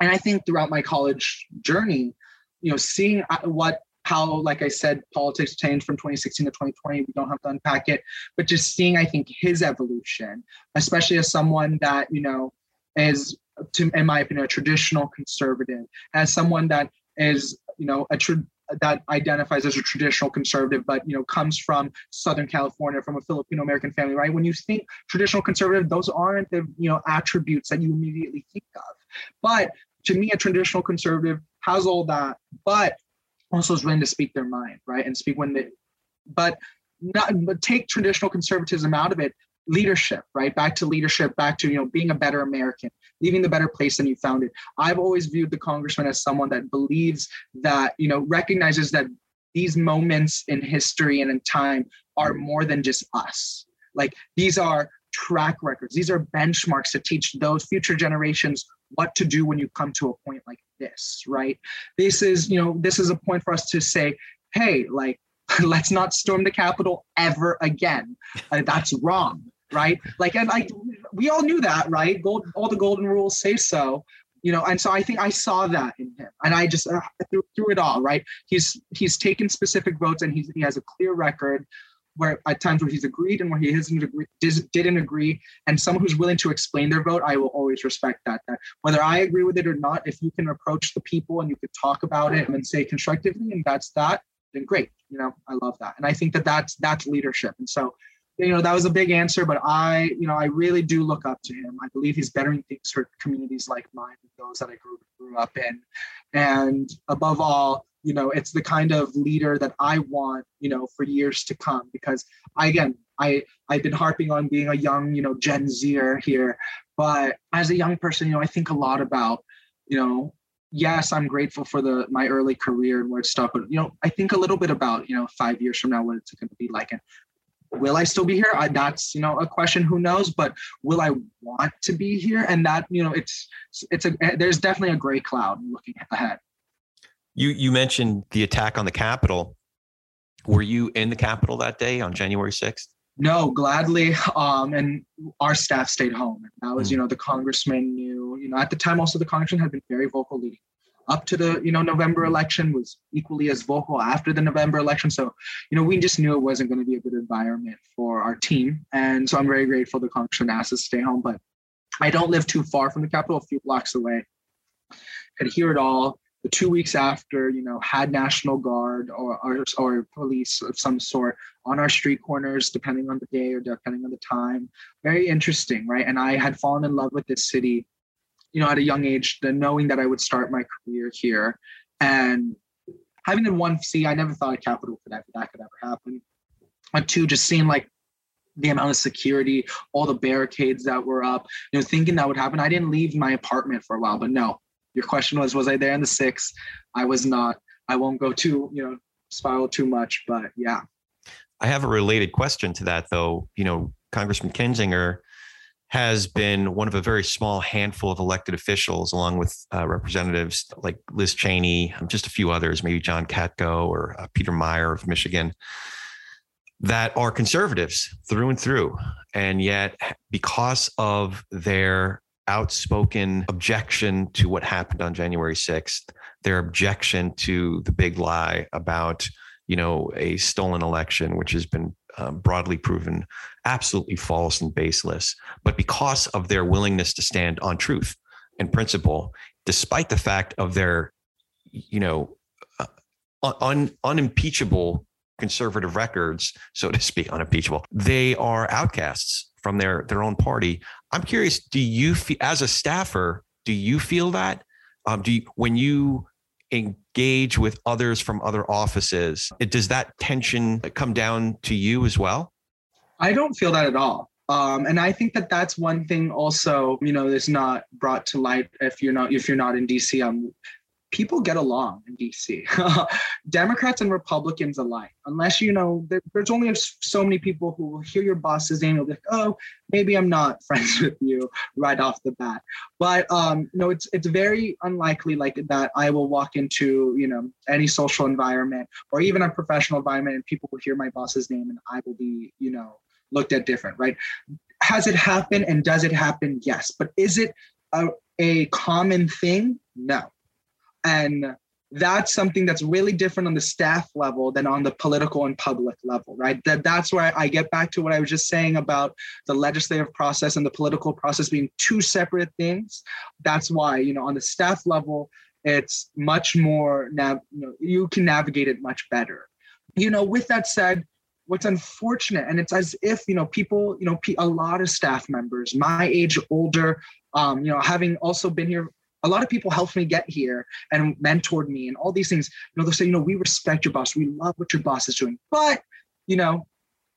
And I think throughout my college journey, you know, seeing uh, what how, like I said, politics changed from 2016 to 2020. We don't have to unpack it, but just seeing, I think, his evolution, especially as someone that, you know, is, to, in my opinion, a traditional conservative, as someone that is, you know, a tra- that identifies as a traditional conservative, but you know comes from Southern California, from a Filipino American family, right? When you think traditional conservative, those aren't the you know attributes that you immediately think of. But to me, a traditional conservative has all that, but also is willing to speak their mind, right? And speak when they, but not, but take traditional conservatism out of it. Leadership, right? Back to leadership, back to you know being a better American, leaving the better place than you found it. I've always viewed the congressman as someone that believes that you know recognizes that these moments in history and in time are more than just us. Like these are track records. These are benchmarks to teach those future generations what to do when you come to a point like this, right? This is, you know, this is a point for us to say, hey, like, let's not storm the Capitol ever again. Uh, that's wrong, right? Like, and like, we all knew that, right? Gold, all the golden rules say so. You know, and so I think I saw that in him, and I just uh, through, through it all. Right, he's he's taken specific votes, and he's he has a clear record where at times where he's agreed and where he hasn't agree, didn't agree, and someone who's willing to explain their vote, I will always respect that. That whether I agree with it or not, if you can approach the people and you could talk about it and say constructively, and that's that, then great. You know, I love that, and I think that that's that's leadership. And so, you know, that was a big answer, but I, you know, I really do look up to him. I believe he's bettering things for communities like mine, and those that I grew grew up in, and above all you know it's the kind of leader that i want you know for years to come because I, again i i've been harping on being a young you know gen zer here but as a young person you know i think a lot about you know yes i'm grateful for the my early career and where it stuck but you know i think a little bit about you know five years from now what it's going to be like and will i still be here? I, that's you know a question who knows but will i want to be here? And that you know it's it's a there's definitely a gray cloud looking ahead you you mentioned the attack on the Capitol. Were you in the Capitol that day on January 6th? No, gladly. Um, and our staff stayed home. That was, mm. you know, the congressman knew, you know, at the time also the congressman had been very vocal leading up to the, you know, November election was equally as vocal after the November election. So, you know, we just knew it wasn't going to be a good environment for our team. And so I'm very grateful the congressman asked us to stay home. But I don't live too far from the Capitol, a few blocks away. Could hear it all the two weeks after, you know, had National Guard or, or, or police of some sort on our street corners, depending on the day or depending on the time. Very interesting, right? And I had fallen in love with this city, you know, at a young age, the knowing that I would start my career here. And having in one see, I never thought a capital could ever that could ever happen. And two, just seeing like the amount of security, all the barricades that were up, you know, thinking that would happen. I didn't leave my apartment for a while, but no, your question was, was I there in the six? I was not. I won't go too, you know, spiral too much, but yeah. I have a related question to that, though. You know, Congressman Kinzinger has been one of a very small handful of elected officials, along with uh, representatives like Liz Cheney, just a few others, maybe John Katko or uh, Peter Meijer of Michigan, that are conservatives through and through. And yet, because of their outspoken objection to what happened on January 6th, their objection to the big lie about, you know, a stolen election, which has been um, broadly proven absolutely false and baseless. But because of their willingness to stand on truth and principle, despite the fact of their, you know, uh, un, unimpeachable conservative records, so to speak, unimpeachable, they are outcasts from their their own party. I'm curious, do you feel as a staffer, do you feel that? Um, do you, when you engage with others from other offices, it, does that tension come down to you as well? I don't feel that at all. Um, and I think that that's one thing also, you know, is not brought to light if you're not if you're not in DC. Um, people get along in DC, Democrats and Republicans alike. Unless you know, there, there's only so many people who will hear your boss's name and be like, "Oh, maybe I'm not friends with you right off the bat." But um, you know, it's it's very unlikely like that. I will walk into you know any social environment or even a professional environment, and people will hear my boss's name, and I will be you know looked at different, right? Has it happened and does it happen? Yes, but is it a, a common thing? No and that's something that's really different on the staff level than on the political and public level, right? That that's where I get back to what I was just saying about the legislative process and the political process being two separate things. That's why, you know, on the staff level, it's much more nav- you, know, you can navigate it much better. You know, with that said, what's unfortunate and it's as if you know people you know a lot of staff members my age older um, you know having also been here a lot of people helped me get here and mentored me and all these things. You know, they'll say, you know, we respect your boss. We love what your boss is doing. But, you know,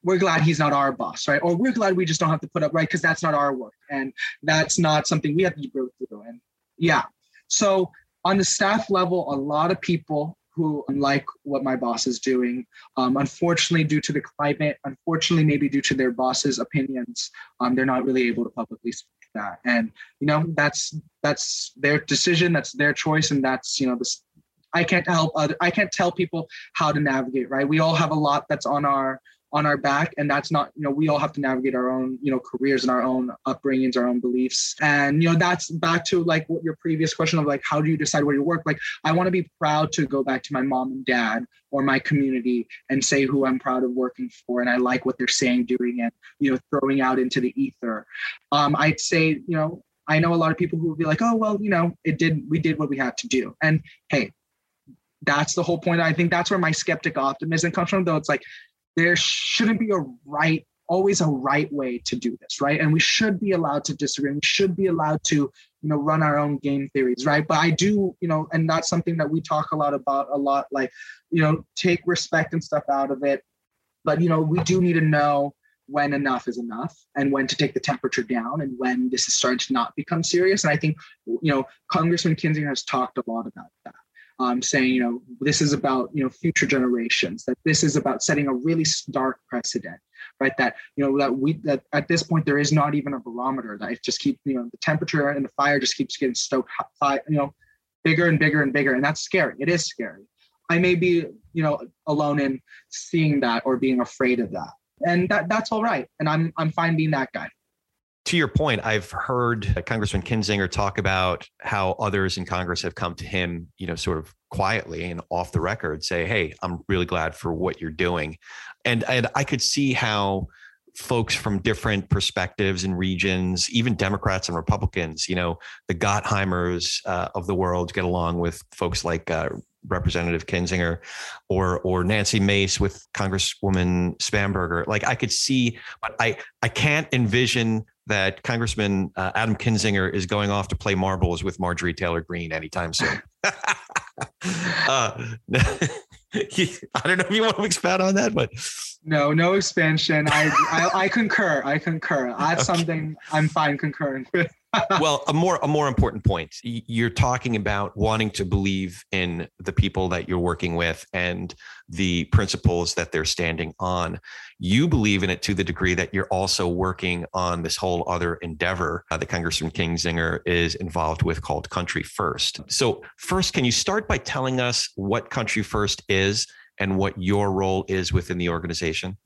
we're glad he's not our boss, right? Or we're glad we just don't have to put up, right? Because that's not our work. And that's not something we have to go through. And yeah. So on the staff level, a lot of people who like what my boss is doing. Um, unfortunately, due to the climate, unfortunately, maybe due to their boss's opinions, um, they're not really able to publicly speak that. And you know that's that's their decision that's their choice and that's you know this i can't help other i can't tell people how to navigate right? We all have a lot that's on our on our back and that's not you know we all have to navigate our own you know careers and our own upbringings our own beliefs and you know that's back to like what your previous question of like how do you decide where you work like i want to be proud to go back to my mom and dad or my community and say who i'm proud of working for and i like what they're saying doing and you know throwing out into the ether um, i'd say you know i know a lot of people who will be like oh well you know it did we did what we had to do and hey that's the whole point. I think that's where my skeptic optimism comes from, though. It's like there shouldn't be a right always a right way to do this right? And we should be allowed to disagree. We should be allowed to you know run our own game theories right? But i do you know and that's something that we talk a lot about a lot like you know take respect and stuff out of it. But you know we do need to know when enough is enough and when to take the temperature down and when this is starting to not become serious. And i think you know congressman kinzinger has talked a lot about that um, saying, you know, this is about, you know, future generations, that this is about setting a really stark precedent, right? That, you know, that we, that at this point, there is not even a barometer that it just keeps, you know, the temperature and the fire just keeps getting stoked, you know, bigger and bigger and bigger. And that's scary. It is scary. I may be, you know, alone in seeing that or being afraid of that. And that, that's all right. And I'm, I'm fine being that guy to your point, I've heard Congressman Kinzinger talk about how others in Congress have come to him, you know, sort of quietly and off the record say, Hey, I'm really glad for what you're doing. And, and I could see how folks from different perspectives and regions, even Democrats and Republicans, you know, the Gottheimers uh, of the world get along with folks like uh, Representative Kinzinger or or Nancy Mace with Congresswoman Spanberger. Like I could see, but I I can't envision that Congressman uh, Adam Kinzinger is going off to play marbles with Marjorie Taylor Greene anytime soon. uh, I don't know if you want to expand on that, but no, no expansion. I I, I concur. I concur. That's okay. something I'm fine concurring with. Well, a more a more important point. You're talking about wanting to believe in the people that you're working with and the principles that they're standing on. You believe in it to the degree that you're also working on this whole other endeavor uh, that Congressman Kinzinger is involved with called Country First. So, first, can you start by telling us what Country First is and what your role is within the organization?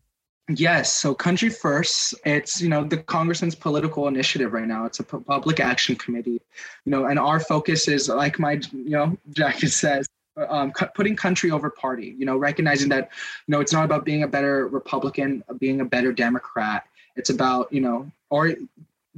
Yes. So Country First, it's, you know, the congressman's political initiative right now. It's a public action committee, you know, and our focus is like my, you know, jacket says, um, putting country over party, you know, recognizing that, you know, it's not about being a better Republican, being a better Democrat. It's about, you know, or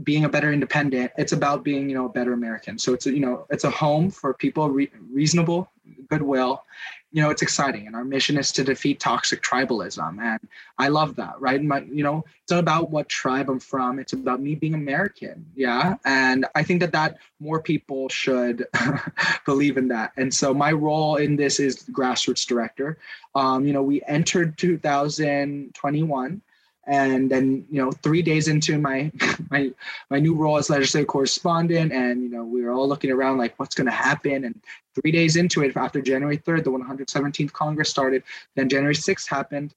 being a better independent. It's about being, you know, a better American. So it's, a, you know, it's a home for people, re- reasonable goodwill you know it's exciting and our mission is to defeat toxic tribalism and i love that right? My, you know it's not about what tribe i'm from it's about me being american yeah? And i think that that more people should believe in that. And so my role in this is grassroots director. Um, you know we entered 2021 and then you know three days into my my my new role as legislative correspondent and you know we were all looking around like what's going to happen? And three days into it after january 3rd the 117th congress started then january 6th happened.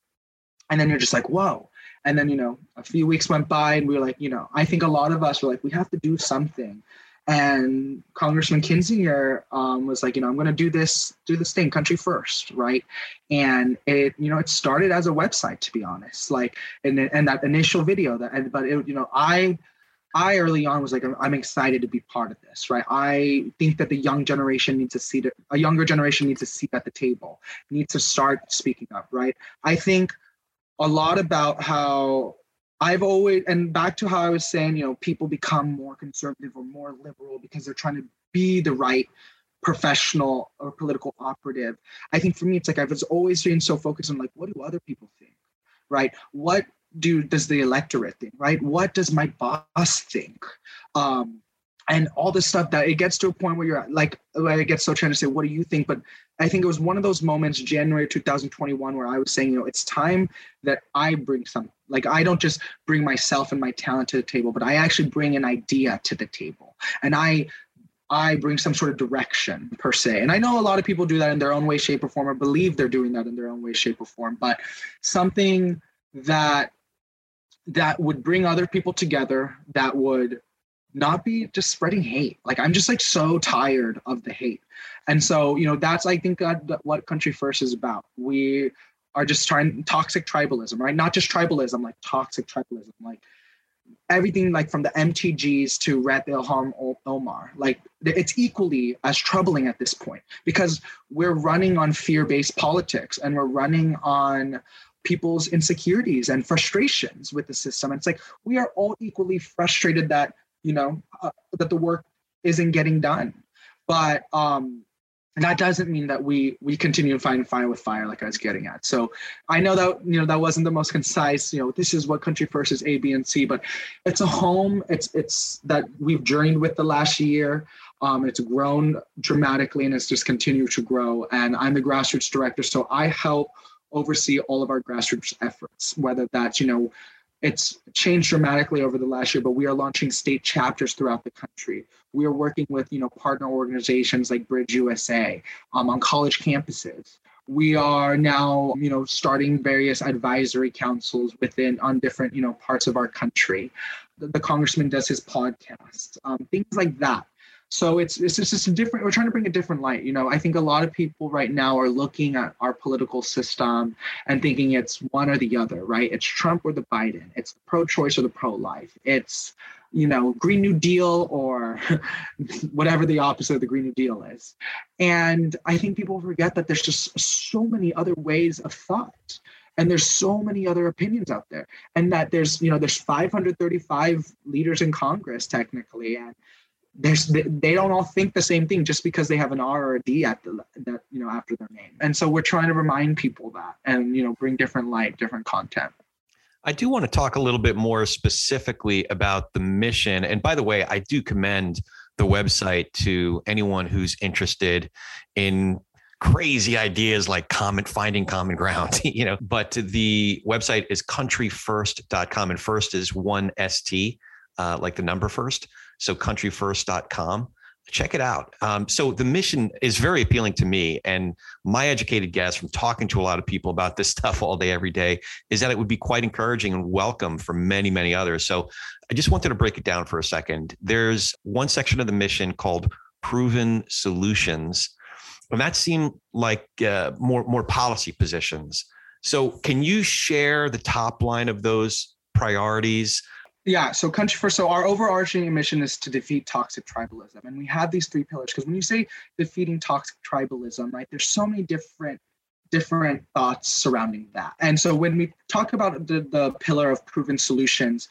And then you're just like whoa. And then you know a few weeks went by and we were like you know i think a lot of us were like we have to do something and Congressman Kinzinger um, was like, you know, I'm going to do this, do this thing, country first, right? And it, you know, it started as a website, to be honest, like, and and that initial video that, but it, you know, I I early on was like, I'm excited to be part of this, right? I think that the young generation needs a seat, a younger generation needs to seat at the table, needs to start speaking up, right? I think a lot about how I've always, and back to how I was saying, you know, people become more conservative or more liberal because they're trying to be the right professional or political operative. I think for me, it's like I was always being so focused on like, what do other people think, right? What do does the electorate think, right? What does my boss think? Um, and all this stuff that it gets to a point where you're like, it gets so trying to say, what do you think? But I think it was one of those moments, January 2021, where I was saying, you know, it's time that I bring some, like, I don't just bring myself and my talent to the table, but I actually bring an idea to the table. And I I bring some sort of direction per se. And I know a lot of people do that in their own way, shape, or form, or believe they're doing that in their own way, shape, or form. But something that that would bring other people together, that would not be just spreading hate. Like I'm just like so tired of the hate. And so, you know, that's I think uh, what Country First is about. We are just trying toxic tribalism, right? Not just tribalism, like toxic tribalism, like everything like from the MTGs to Rep Ilhan Omar, like it's equally as troubling at this point because we're running on fear-based politics and we're running on people's insecurities and frustrations with the system. And it's like we are all equally frustrated that you know uh, that the work isn't getting done, but um, that doesn't mean that we we continue to find fire with fire like i was getting at. So i know that you know that wasn't the most concise you know this is what country first is a b and c but it's a home. It's it's that we've journeyed with the last year. Um, it's grown dramatically and it's just continued to grow. And i'm the grassroots director so i help oversee all of our grassroots efforts whether that's you know it's changed dramatically over the last year, but we are launching state chapters throughout the country. We are working with you know partner organizations like Bridge USA um, on college campuses. We are now you know starting various advisory councils within on different you know parts of our country. The, the congressman does his podcast, um, things like that. So it's it's just a different. We're trying to bring a different light. You know, I think a lot of people right now are looking at our political system and thinking it's one or the other. Right? It's Trump or the Biden. It's the pro-choice or the pro-life. It's you know Green New Deal or whatever the opposite of the Green New Deal is. And I think people forget that there's just so many other ways of thought and there's so many other opinions out there and that there's you know there's 535 leaders in congress technically and there's they don't all think the same thing just because they have an R or a D at the that you know after their name. And so we're trying to remind people that and you know bring different light, different content. I do want to talk a little bit more specifically about the mission. And by the way, I do commend the website to anyone who's interested in crazy ideas like comment finding common ground you know but the website is countryfirst.com and first is one st uh, like the number first so countryfirst.com. Check it out. Um, so the mission is very appealing to me, and my educated guess from talking to a lot of people about this stuff all day, every day, is that it would be quite encouraging and welcome for many, many others. So I just wanted to break it down for a second. There's one section of the mission called Proven Solutions, and that seemed like uh, more more policy positions. So can you share the top line of those priorities? Yeah, so country first. So our overarching mission is to defeat toxic tribalism, and we have these three pillars. Because when you say defeating toxic tribalism, right, there's so many different different thoughts surrounding that. And so when we talk about the, the pillar of proven solutions,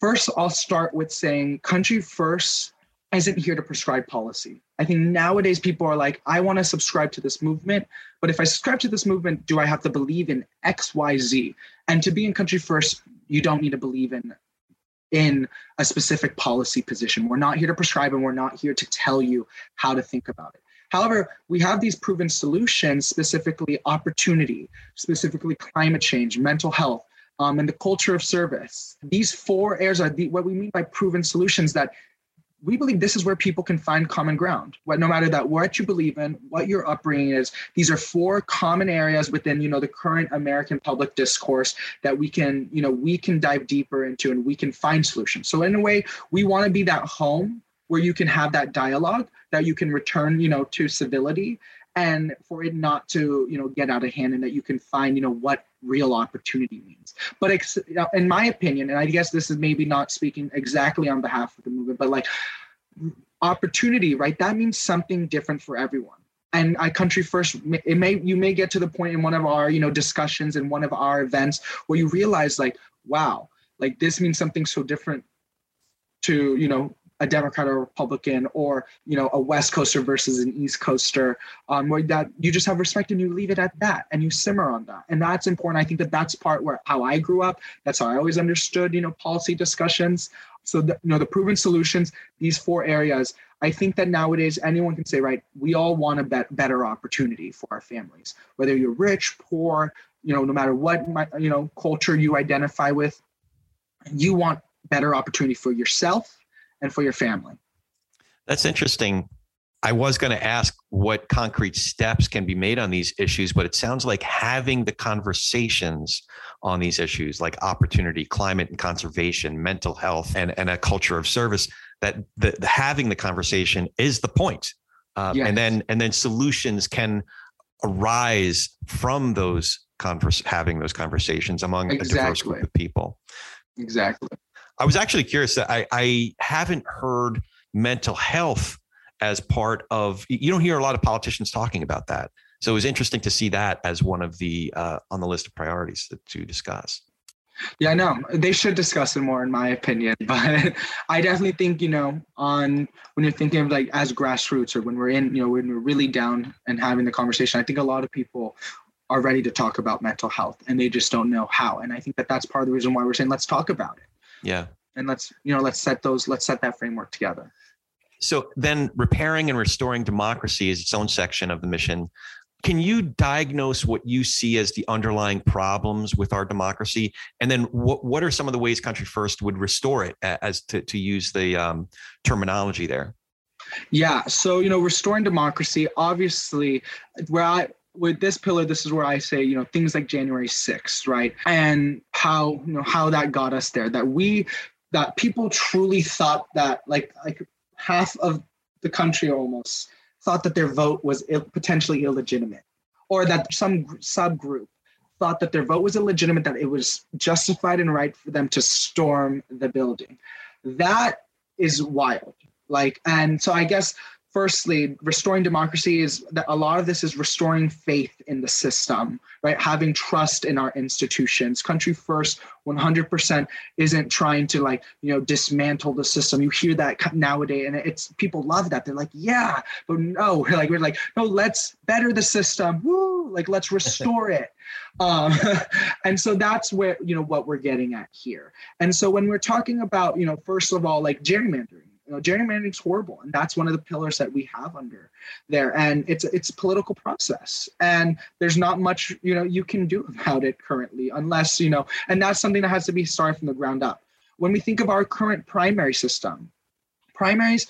first I'll start with saying country first isn't here to prescribe policy. I think nowadays people are like, I want to subscribe to this movement, but if I subscribe to this movement, do I have to believe in X, Y, Z? And to be in country first, you don't need to believe in in a specific policy position. We're not here to prescribe and we're not here to tell you how to think about it. However, we have these proven solutions, specifically opportunity, specifically climate change, mental health, um, and the culture of service. These four areas are the, what we mean by proven solutions that we believe this is where people can find common ground. What no matter that what you believe in what your upbringing is these are four common areas within you know the current american public discourse that we can you know we can dive deeper into and we can find solutions. So in a way we want to be that home where you can have that dialogue that you can return you know to civility and for it not to you know get out of hand and that you can find you know what real opportunity means. But ex- in my opinion, and I guess this is maybe not speaking exactly on behalf of the movement, but like opportunity, right? That means something different for everyone. And I country first, it may you may get to the point in one of our you know discussions in one of our events where you realize like, wow, like this means something so different to you know a Democrat or Republican or you know a West Coaster versus an East Coaster, um, where that you just have respect and you leave it at that and you simmer on that, and that's important. I think that that's part where how I grew up. That's how I always understood you know policy discussions. So the, you know the proven solutions, these four areas. I think that nowadays anyone can say, right, we all want a bet- better opportunity for our families, whether you're rich, poor, you know, no matter what my, you know culture you identify with, you want better opportunity for yourself and for your family. That's interesting. I was going to ask what concrete steps can be made on these issues, but it sounds like having the conversations on these issues like opportunity, climate and conservation, mental health, and, and a culture of service, that the, the having the conversation is the point. Uh, yes. And then and then solutions can arise from those converse having those conversations among exactly. a diverse group of people. Exactly. I was actually curious that I, I haven't heard mental health as part of you don't hear a lot of politicians talking about that. So it was interesting to see that as one of the uh, on the list of priorities to, to discuss. Yeah I know. They should discuss it more in my opinion but i definitely think you know on when you're thinking of like as grassroots or when we're in you know when we're really down and having the conversation i think a lot of people are ready to talk about mental health and they just don't know how. And i think that that's part of the reason why we're saying let's talk about it yeah. And let's, you know, let's set those, let's set that framework together. So then repairing and restoring democracy is its own section of the mission. Can you diagnose what you see as the underlying problems with our democracy? And then what, what are some of the ways Country First would restore it as to, to use the um, terminology there? Yeah. So, you know, restoring democracy, obviously, where I, with this pillar, this is where I say, you know, things like January 6th, right? And how, you know, how that got us there, that we, that people truly thought that like, like half of the country almost thought that their vote was Ill, potentially illegitimate or that some subgroup thought that their vote was illegitimate, that it was justified and right for them to storm the building. That is wild. Like, and so I guess firstly, restoring democracy is that a lot of this is restoring faith in the system, right? Having trust in our institutions. Country First 100% isn't trying to like, you know, dismantle the system. You hear that nowadays and it's people love that. They're like, yeah, but no, we're like we're like, no, let's better the system. Woo, like let's restore it. Um, and so that's where, you know, what we're getting at here. And so when we're talking about, you know, first of all, like gerrymandering, you know, gerrymandering is horrible, and that's one of the pillars that we have under there. And it's it's a political process, and there's not much you know you can do about it currently, unless you know. And that's something that has to be started from the ground up. When we think of our current primary system, primaries,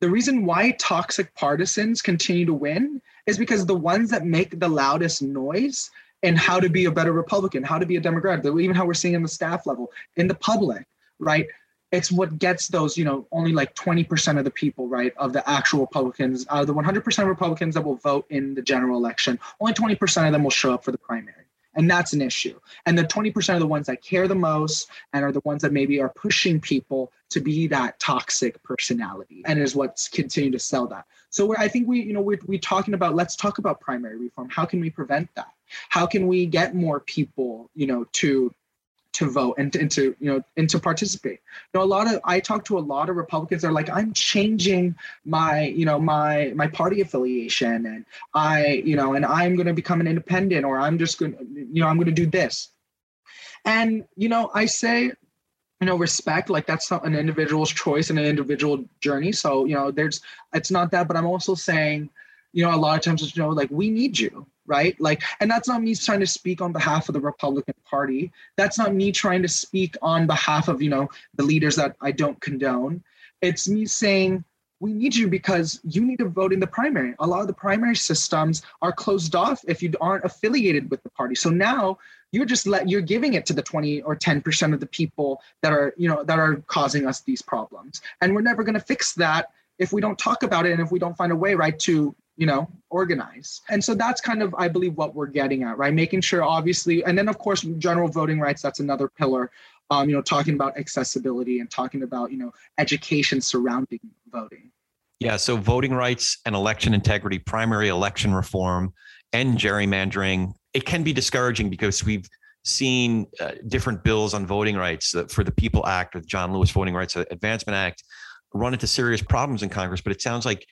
the reason why toxic partisans continue to win is because the ones that make the loudest noise and how to be a better Republican, how to be a Democrat, even how we're seeing in the staff level, in the public, right? It's what gets those, you know, only like 20% of the people, right, of the actual Republicans, out of the 100% of Republicans that will vote in the general election, only 20% of them will show up for the primary. And that's an issue. And the 20% of the ones that care the most and are the ones that maybe are pushing people to be that toxic personality and is what's continuing to sell that. So I think we, you know, we're, we're talking about, let's talk about primary reform. How can we prevent that? How can we get more people, you know, to to vote and, and to you know and to participate. You know a lot of i talk to a lot of republicans that are like i'm changing my you know my my party affiliation and i you know and i'm going to become an independent or i'm just going you know i'm going to do this. And you know i say you know respect like that's an individual's choice and an individual journey. So you know there's it's not that but i'm also saying you know a lot of times you know like we need you right? Like, and that's not me trying to speak on behalf of the Republican Party. That's not me trying to speak on behalf of, you know, the leaders that I don't condone. It's me saying, we need you because you need to vote in the primary. A lot of the primary systems are closed off if you aren't affiliated with the party. So now you're just let you're giving it to the 20 or 10% of the people that are, you know, that are causing us these problems. And we're never going to fix that if we don't talk about it and if we don't find a way right to you know organize and so that's kind of i believe what we're getting at right? Making sure obviously and then of course general voting rights that's another pillar um, you know talking about accessibility and talking about you know education surrounding voting. Yeah so voting rights and election integrity primary election reform and gerrymandering it can be discouraging because we've seen uh, different bills on voting rights uh, for the people act or the john lewis voting rights advancement act run into serious problems in congress but it sounds like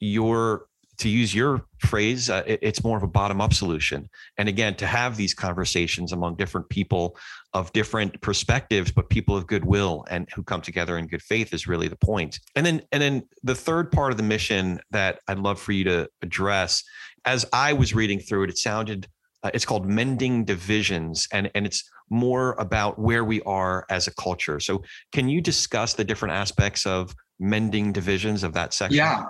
you're to use your phrase, uh, it, it's more of a bottom up solution. And again, to have these conversations among different people of different perspectives, but people of goodwill and who come together in good faith is really the point. And then, and then the third part of the mission that I'd love for you to address, as I was reading through it, it sounded, uh, it's called mending divisions, and and it's more about where we are as a culture. So, can you discuss the different aspects of mending divisions of that section? Yeah,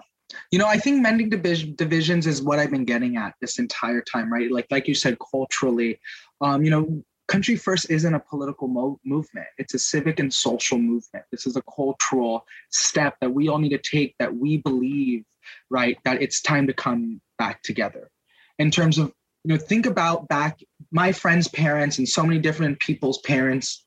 you know, I think mending division, divisions is what I've been getting at this entire time, right? Like, like you said, culturally, um, you know, country first isn't a political mo- movement. It's a civic and social movement. This is a cultural step that we all need to take that we believe right that it's time to come back together. In terms of you know think about back my friends parents and so many different people's parents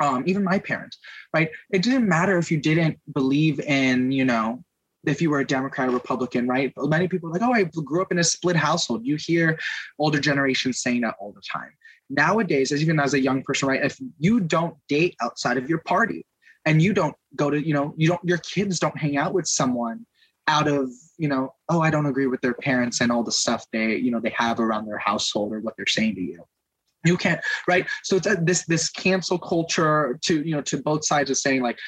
um, even my parents right? It didn't matter if you didn't believe in you know if you were a Democrat or Republican, right? Many people are like, oh, I grew up in a split household. You hear older generations saying that all the time. Nowadays, as even as a young person, right? If you don't date outside of your party and you don't go to, you know, you don't, your kids don't hang out with someone out of, you know, oh, I don't agree with their parents and all the stuff they, you know, they have around their household or what they're saying to you you can't right so it's a, this this cancel culture to you know to both sides of saying like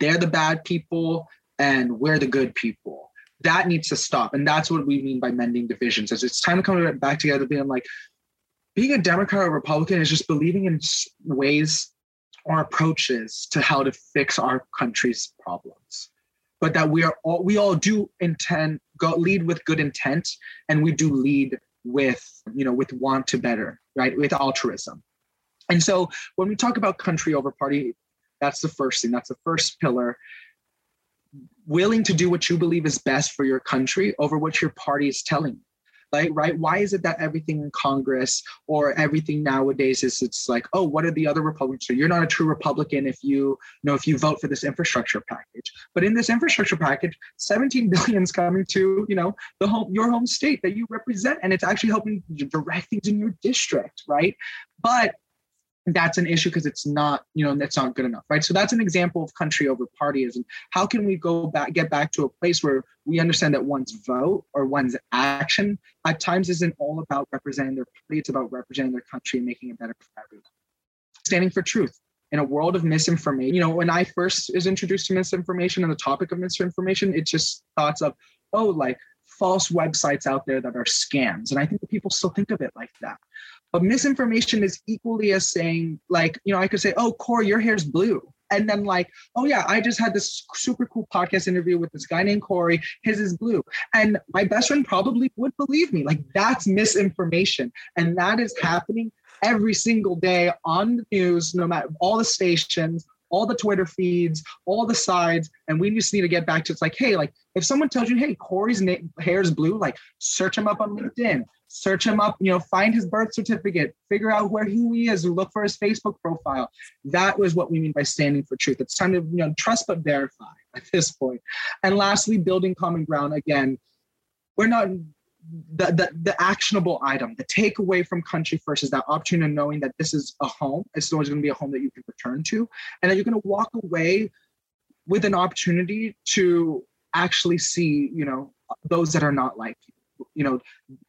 they're the bad people and we're the good people. That needs to stop. And that's what we mean by mending divisions. Is it's time to come back together, being like, being a Democrat or Republican is just believing in ways or approaches to how to fix our country's problems. But that we are all we all do intend go lead with good intent and we do lead with you know with want to better, right? With altruism. And so when we talk about country over party, that's the first thing. That's the first pillar willing to do what you believe is best for your country over what your party is telling you like right? Why is it that everything in congress or everything nowadays is it's like oh what are the other republicans? So you're not a true republican if you, you know if you vote for this infrastructure package. But in this infrastructure package 17 billion is coming to you know the home your home state that you represent and it's actually helping direct things in your district right? But that's an issue because it's not you know that's not good enough right? So that's an example of country over partyism. How can we go back get back to a place where we understand that one's vote or one's action at times isn't all about representing their party it's about representing their country and making it better for everyone. Standing for truth in a world of misinformation you know when i first was introduced to misinformation and the topic of misinformation it's just thoughts of oh like false websites out there that are scams and i think that people still think of it like that but misinformation is equally as saying, like, you know, I could say, oh, Corey, your hair's blue. And then, like, oh, yeah, I just had this super cool podcast interview with this guy named Corey. His is blue. And my best friend probably would believe me. Like, that's misinformation. And that is happening every single day on the news, no matter all the stations, all the Twitter feeds, all the sides, and we just need to get back to it's like, hey, like if someone tells you, hey, Corey's na- hair is blue, like search him up on LinkedIn, search him up, you know, find his birth certificate, figure out where who he is, look for his Facebook profile. That was what we mean by standing for truth. It's time to you know trust but verify at this point. And lastly, building common ground. Again, we're not the, the, the actionable item, the takeaway from country first is that opportunity of knowing that this is a home. It's always going to be a home that you can return to, and that you're going to walk away with an opportunity to actually see, you know, those that are not like you, you know,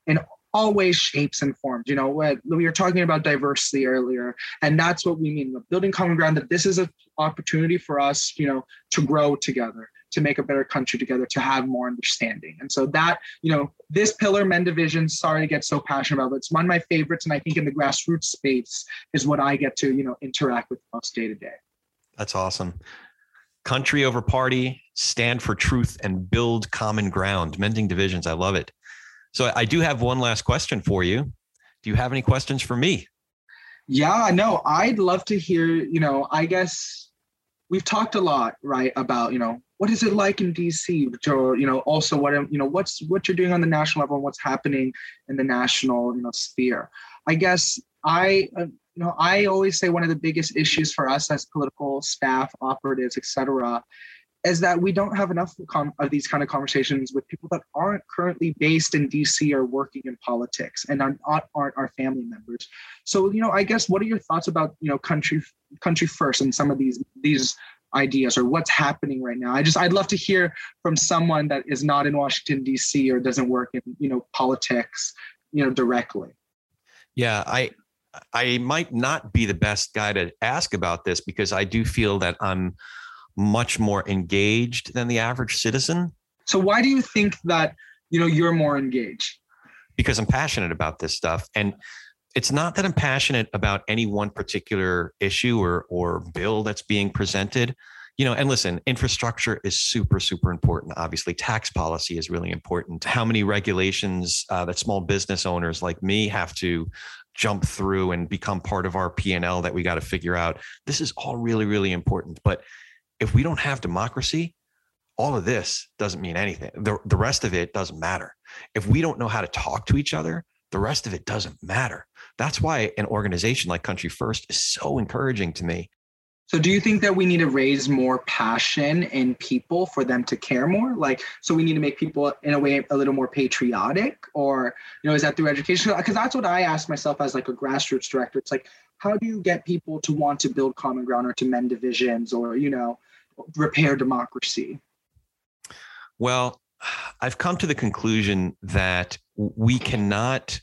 in all ways, shapes, and forms. You know, we were talking about diversity earlier, and that's what we mean. Building common ground that this is an opportunity for us, you know, to grow together to make a better country together to have more understanding and so that you know this pillar mend division sorry to get so passionate about but it's one of my favorites and i think in the grassroots space is what i get to you know interact with most day to day that's awesome country over party stand for truth and build common ground mending divisions i love it so i do have one last question for you do you have any questions for me yeah no i'd love to hear you know i guess we've talked a lot right about you know what is it like in DC? Or, you know, also what you know, what's what you're doing on the national level and what's happening in the national, you know, sphere. I guess I, uh, you know, I always say one of the biggest issues for us as political staff, operatives, etc., is that we don't have enough of these kind of conversations with people that aren't currently based in DC or working in politics and are not aren't our family members. So, you know, I guess what are your thoughts about you know country country first and some of these these ideas or what's happening right now? I just I'd love to hear from someone that is not in Washington D.C. or doesn't work in you know politics, you know, directly. Yeah, I I might not be the best guy to ask about this because I do feel that I'm much more engaged than the average citizen. So why do you think that you know you're more engaged? Because I'm passionate about this stuff and it's not that I'm passionate about any one particular issue or or bill that's being presented. You know, and listen, infrastructure is super, super important. Obviously, tax policy is really important. How many regulations uh, that small business owners like me have to jump through and become part of our P&L that we got to figure out. This is all really, really important. But if we don't have democracy, all of this doesn't mean anything. The, the rest of it doesn't matter. If we don't know how to talk to each other, the rest of it doesn't matter. That's why an organization like Country First is so encouraging to me. So do you think that we need to raise more passion in people for them to care more? Like, so we need to make people in a way a little more patriotic or, you know, is that through education? Because that's what I ask myself as like a grassroots director. It's like, how do you get people to want to build common ground or to mend divisions or, you know, repair democracy? Well, I've come to the conclusion that we cannot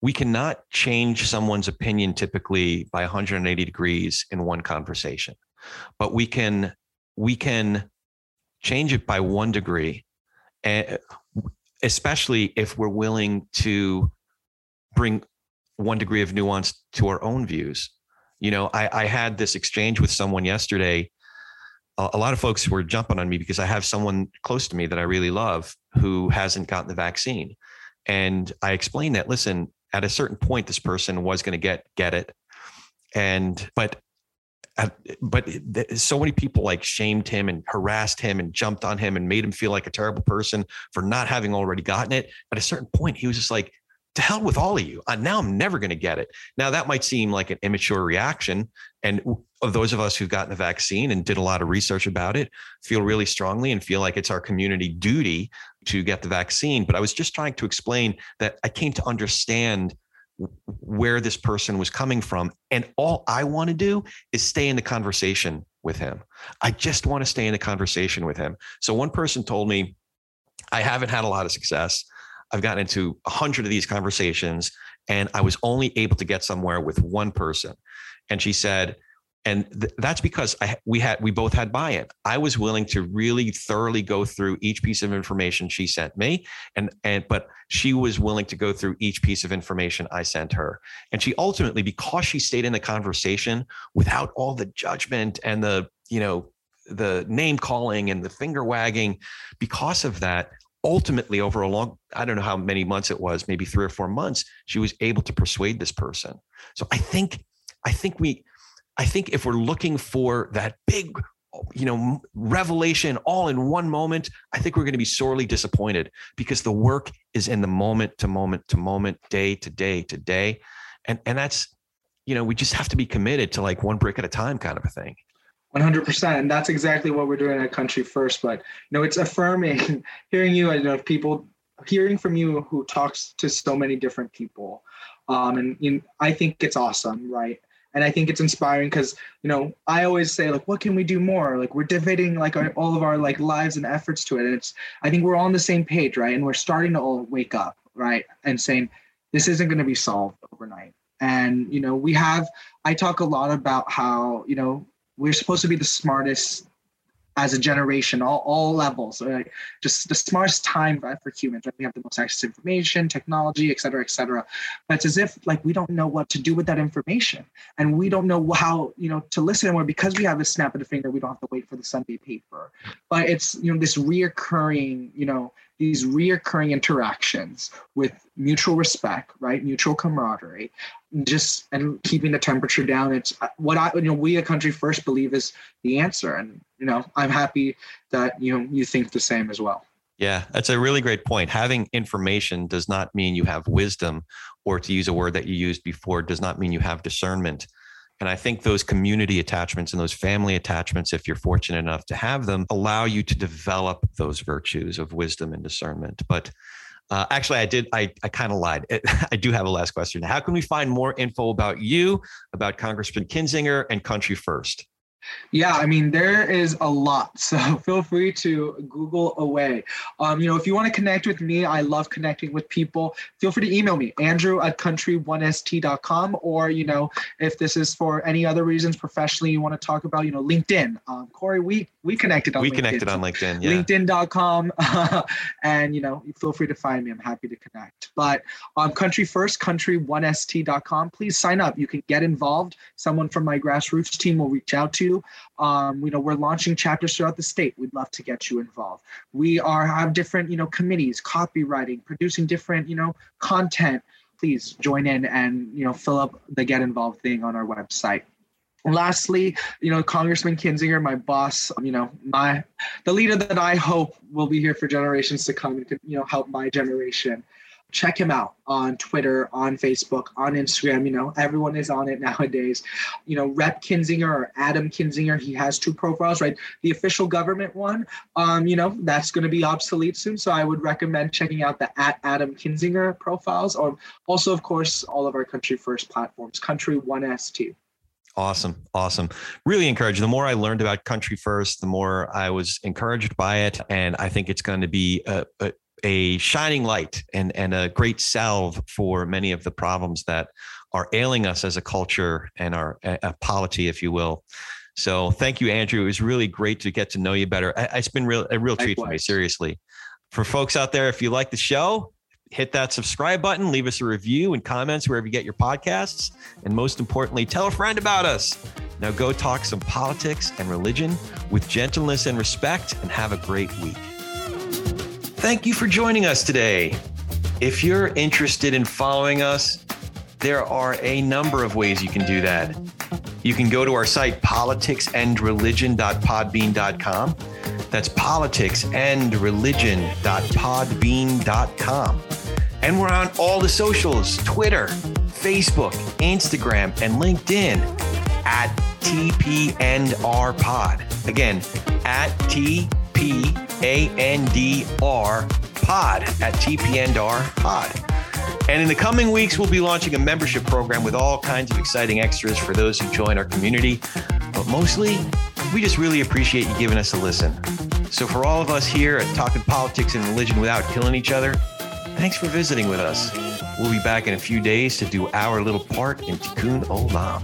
we cannot change someone's opinion typically by 180 degrees in one conversation but we can we can change it by one degree and especially if we're willing to bring one degree of nuance to our own views you know i, I had this exchange with someone yesterday a lot of folks were jumping on me because I have someone close to me that I really love who hasn't gotten the vaccine. And I explained that, listen, at a certain point, this person was going to get, get it. And, but, but so many people like shamed him and harassed him and jumped on him and made him feel like a terrible person for not having already gotten it. At a certain point, he was just like, to hell with all of you. Now I'm never going to get it. Now that might seem like an immature reaction. And of those of us who've gotten the vaccine and did a lot of research about it, feel really strongly and feel like it's our community duty to get the vaccine. But I was just trying to explain that I came to understand where this person was coming from. And all I want to do is stay in the conversation with him. I just want to stay in the conversation with him. So one person told me, I haven't had a lot of success. I've gotten into a hundred of these conversations and I was only able to get somewhere with one person. And she said, and th- that's because I, we had we both had buy-in. I was willing to really thoroughly go through each piece of information she sent me, and and but she was willing to go through each piece of information I sent her. And she ultimately, because she stayed in the conversation without all the judgment and the you know the name calling and the finger wagging, because of that, ultimately over a long i don't know how many months it was maybe three or four months she was able to persuade this person so i think i think we i think if we're looking for that big you know revelation all in one moment i think we're going to be sorely disappointed because the work is in the moment to moment to moment day to day to day. And and that's you know we just have to be committed to like one brick at a time kind of a thing. 100% and that's exactly what we're doing at country first but you know it's affirming hearing you i know people hearing from you who talks to so many different people. Um, and you know, i think it's awesome right and i think it's inspiring because you know i always say like what can we do more? Like we're devoting like our, all of our like lives and efforts to it. And it's i think we're all on the same page right? And we're starting to all wake up right? And saying this isn't going to be solved overnight. And you know we have i talk a lot about how you know we're supposed to be the smartest as a generation, all, all levels, right? just the smartest time for humans. Right? We have the most access to information, technology, et cetera, et cetera. But it's as if like we don't know what to do with that information, and we don't know how you know to listen anymore because we have a snap of the finger. We don't have to wait for the Sunday paper. But it's you know this reoccurring, you know, these reoccurring interactions with mutual respect, right? Mutual camaraderie, just and keeping the temperature down. It's uh, what I you know we a country first believe is the answer, and you know I'm happy that you know you think the same as well. Yeah, that's a really great point. Having information does not mean you have wisdom, or to use a word that you used before, does not mean you have discernment. And I think those community attachments and those family attachments, if you're fortunate enough to have them, allow you to develop those virtues of wisdom and discernment. But uh, actually, I did. I, I kind of lied. I do have a last question. How can we find more info about you, about Congressman Kinzinger and Country First? Yeah, I mean, there is a lot. So feel free to Google away. Um, you know, if you want to connect with me, I love connecting with people. Feel free to email me, andrew at country1st.com. Or, you know, if this is for any other reasons professionally you want to talk about, you know, LinkedIn. Um, Corey, we we connected on we LinkedIn. connected on LinkedIn, yeah. LinkedIn.com. and, you know, feel free to find me. I'm happy to connect. But um, Country First, country1st.com. Please sign up. You can get involved. Someone from my grassroots team will reach out to you. Um, you know, we're launching chapters throughout the state. We'd love to get you involved. We are have different, you know, committees, copywriting, producing different, you know, content. Please join in and you know fill up the get involved thing on our website. Lastly, you know, Congressman Kinzinger, my boss, you know, my the leader that I hope will be here for generations to come and could, you know, help my generation check him out on Twitter, on Facebook, on Instagram. You know, everyone is on it nowadays. You know, Rep Kinzinger or Adam Kinzinger, he has two profiles, right? The official government one, um, you know, that's going to be obsolete soon. So I would recommend checking out the at Adam Kinzinger profiles, or also, of course, all of our Country First platforms, Country One ST. Awesome. Awesome. Really encouraged. The more I learned about Country First, the more I was encouraged by it. And I think it's going to be a, a, a shining light and, and a great salve for many of the problems that are ailing us as a culture and our a polity, if you will. So thank you, Andrew. It was really great to get to know you better. It's been real a real treat for me, seriously. For folks out there, if you like the show, hit that subscribe button, leave us a review and comments wherever you get your podcasts. And most importantly, tell a friend about us. Now go talk some politics and religion with gentleness and respect and have a great week. Thank you for joining us today. If you're interested in following us, there are a number of ways you can do that. You can go to our site, politicsandreligion.podbean.com. That's politicsandreligion.podbean.com. And we're on all the socials Twitter, Facebook, Instagram, and LinkedIn at TP and R Pod. Again, at TP a-N-D-R pod at TPNR pod. And in the coming weeks, we'll be launching a membership program with all kinds of exciting extras for those who join our community. But mostly, we just really appreciate you giving us a listen. So for all of us here at Talking Politics and Religion Without Killing Each Other, thanks for visiting with us. We'll be back in a few days to do our little part in Tikkun Olam.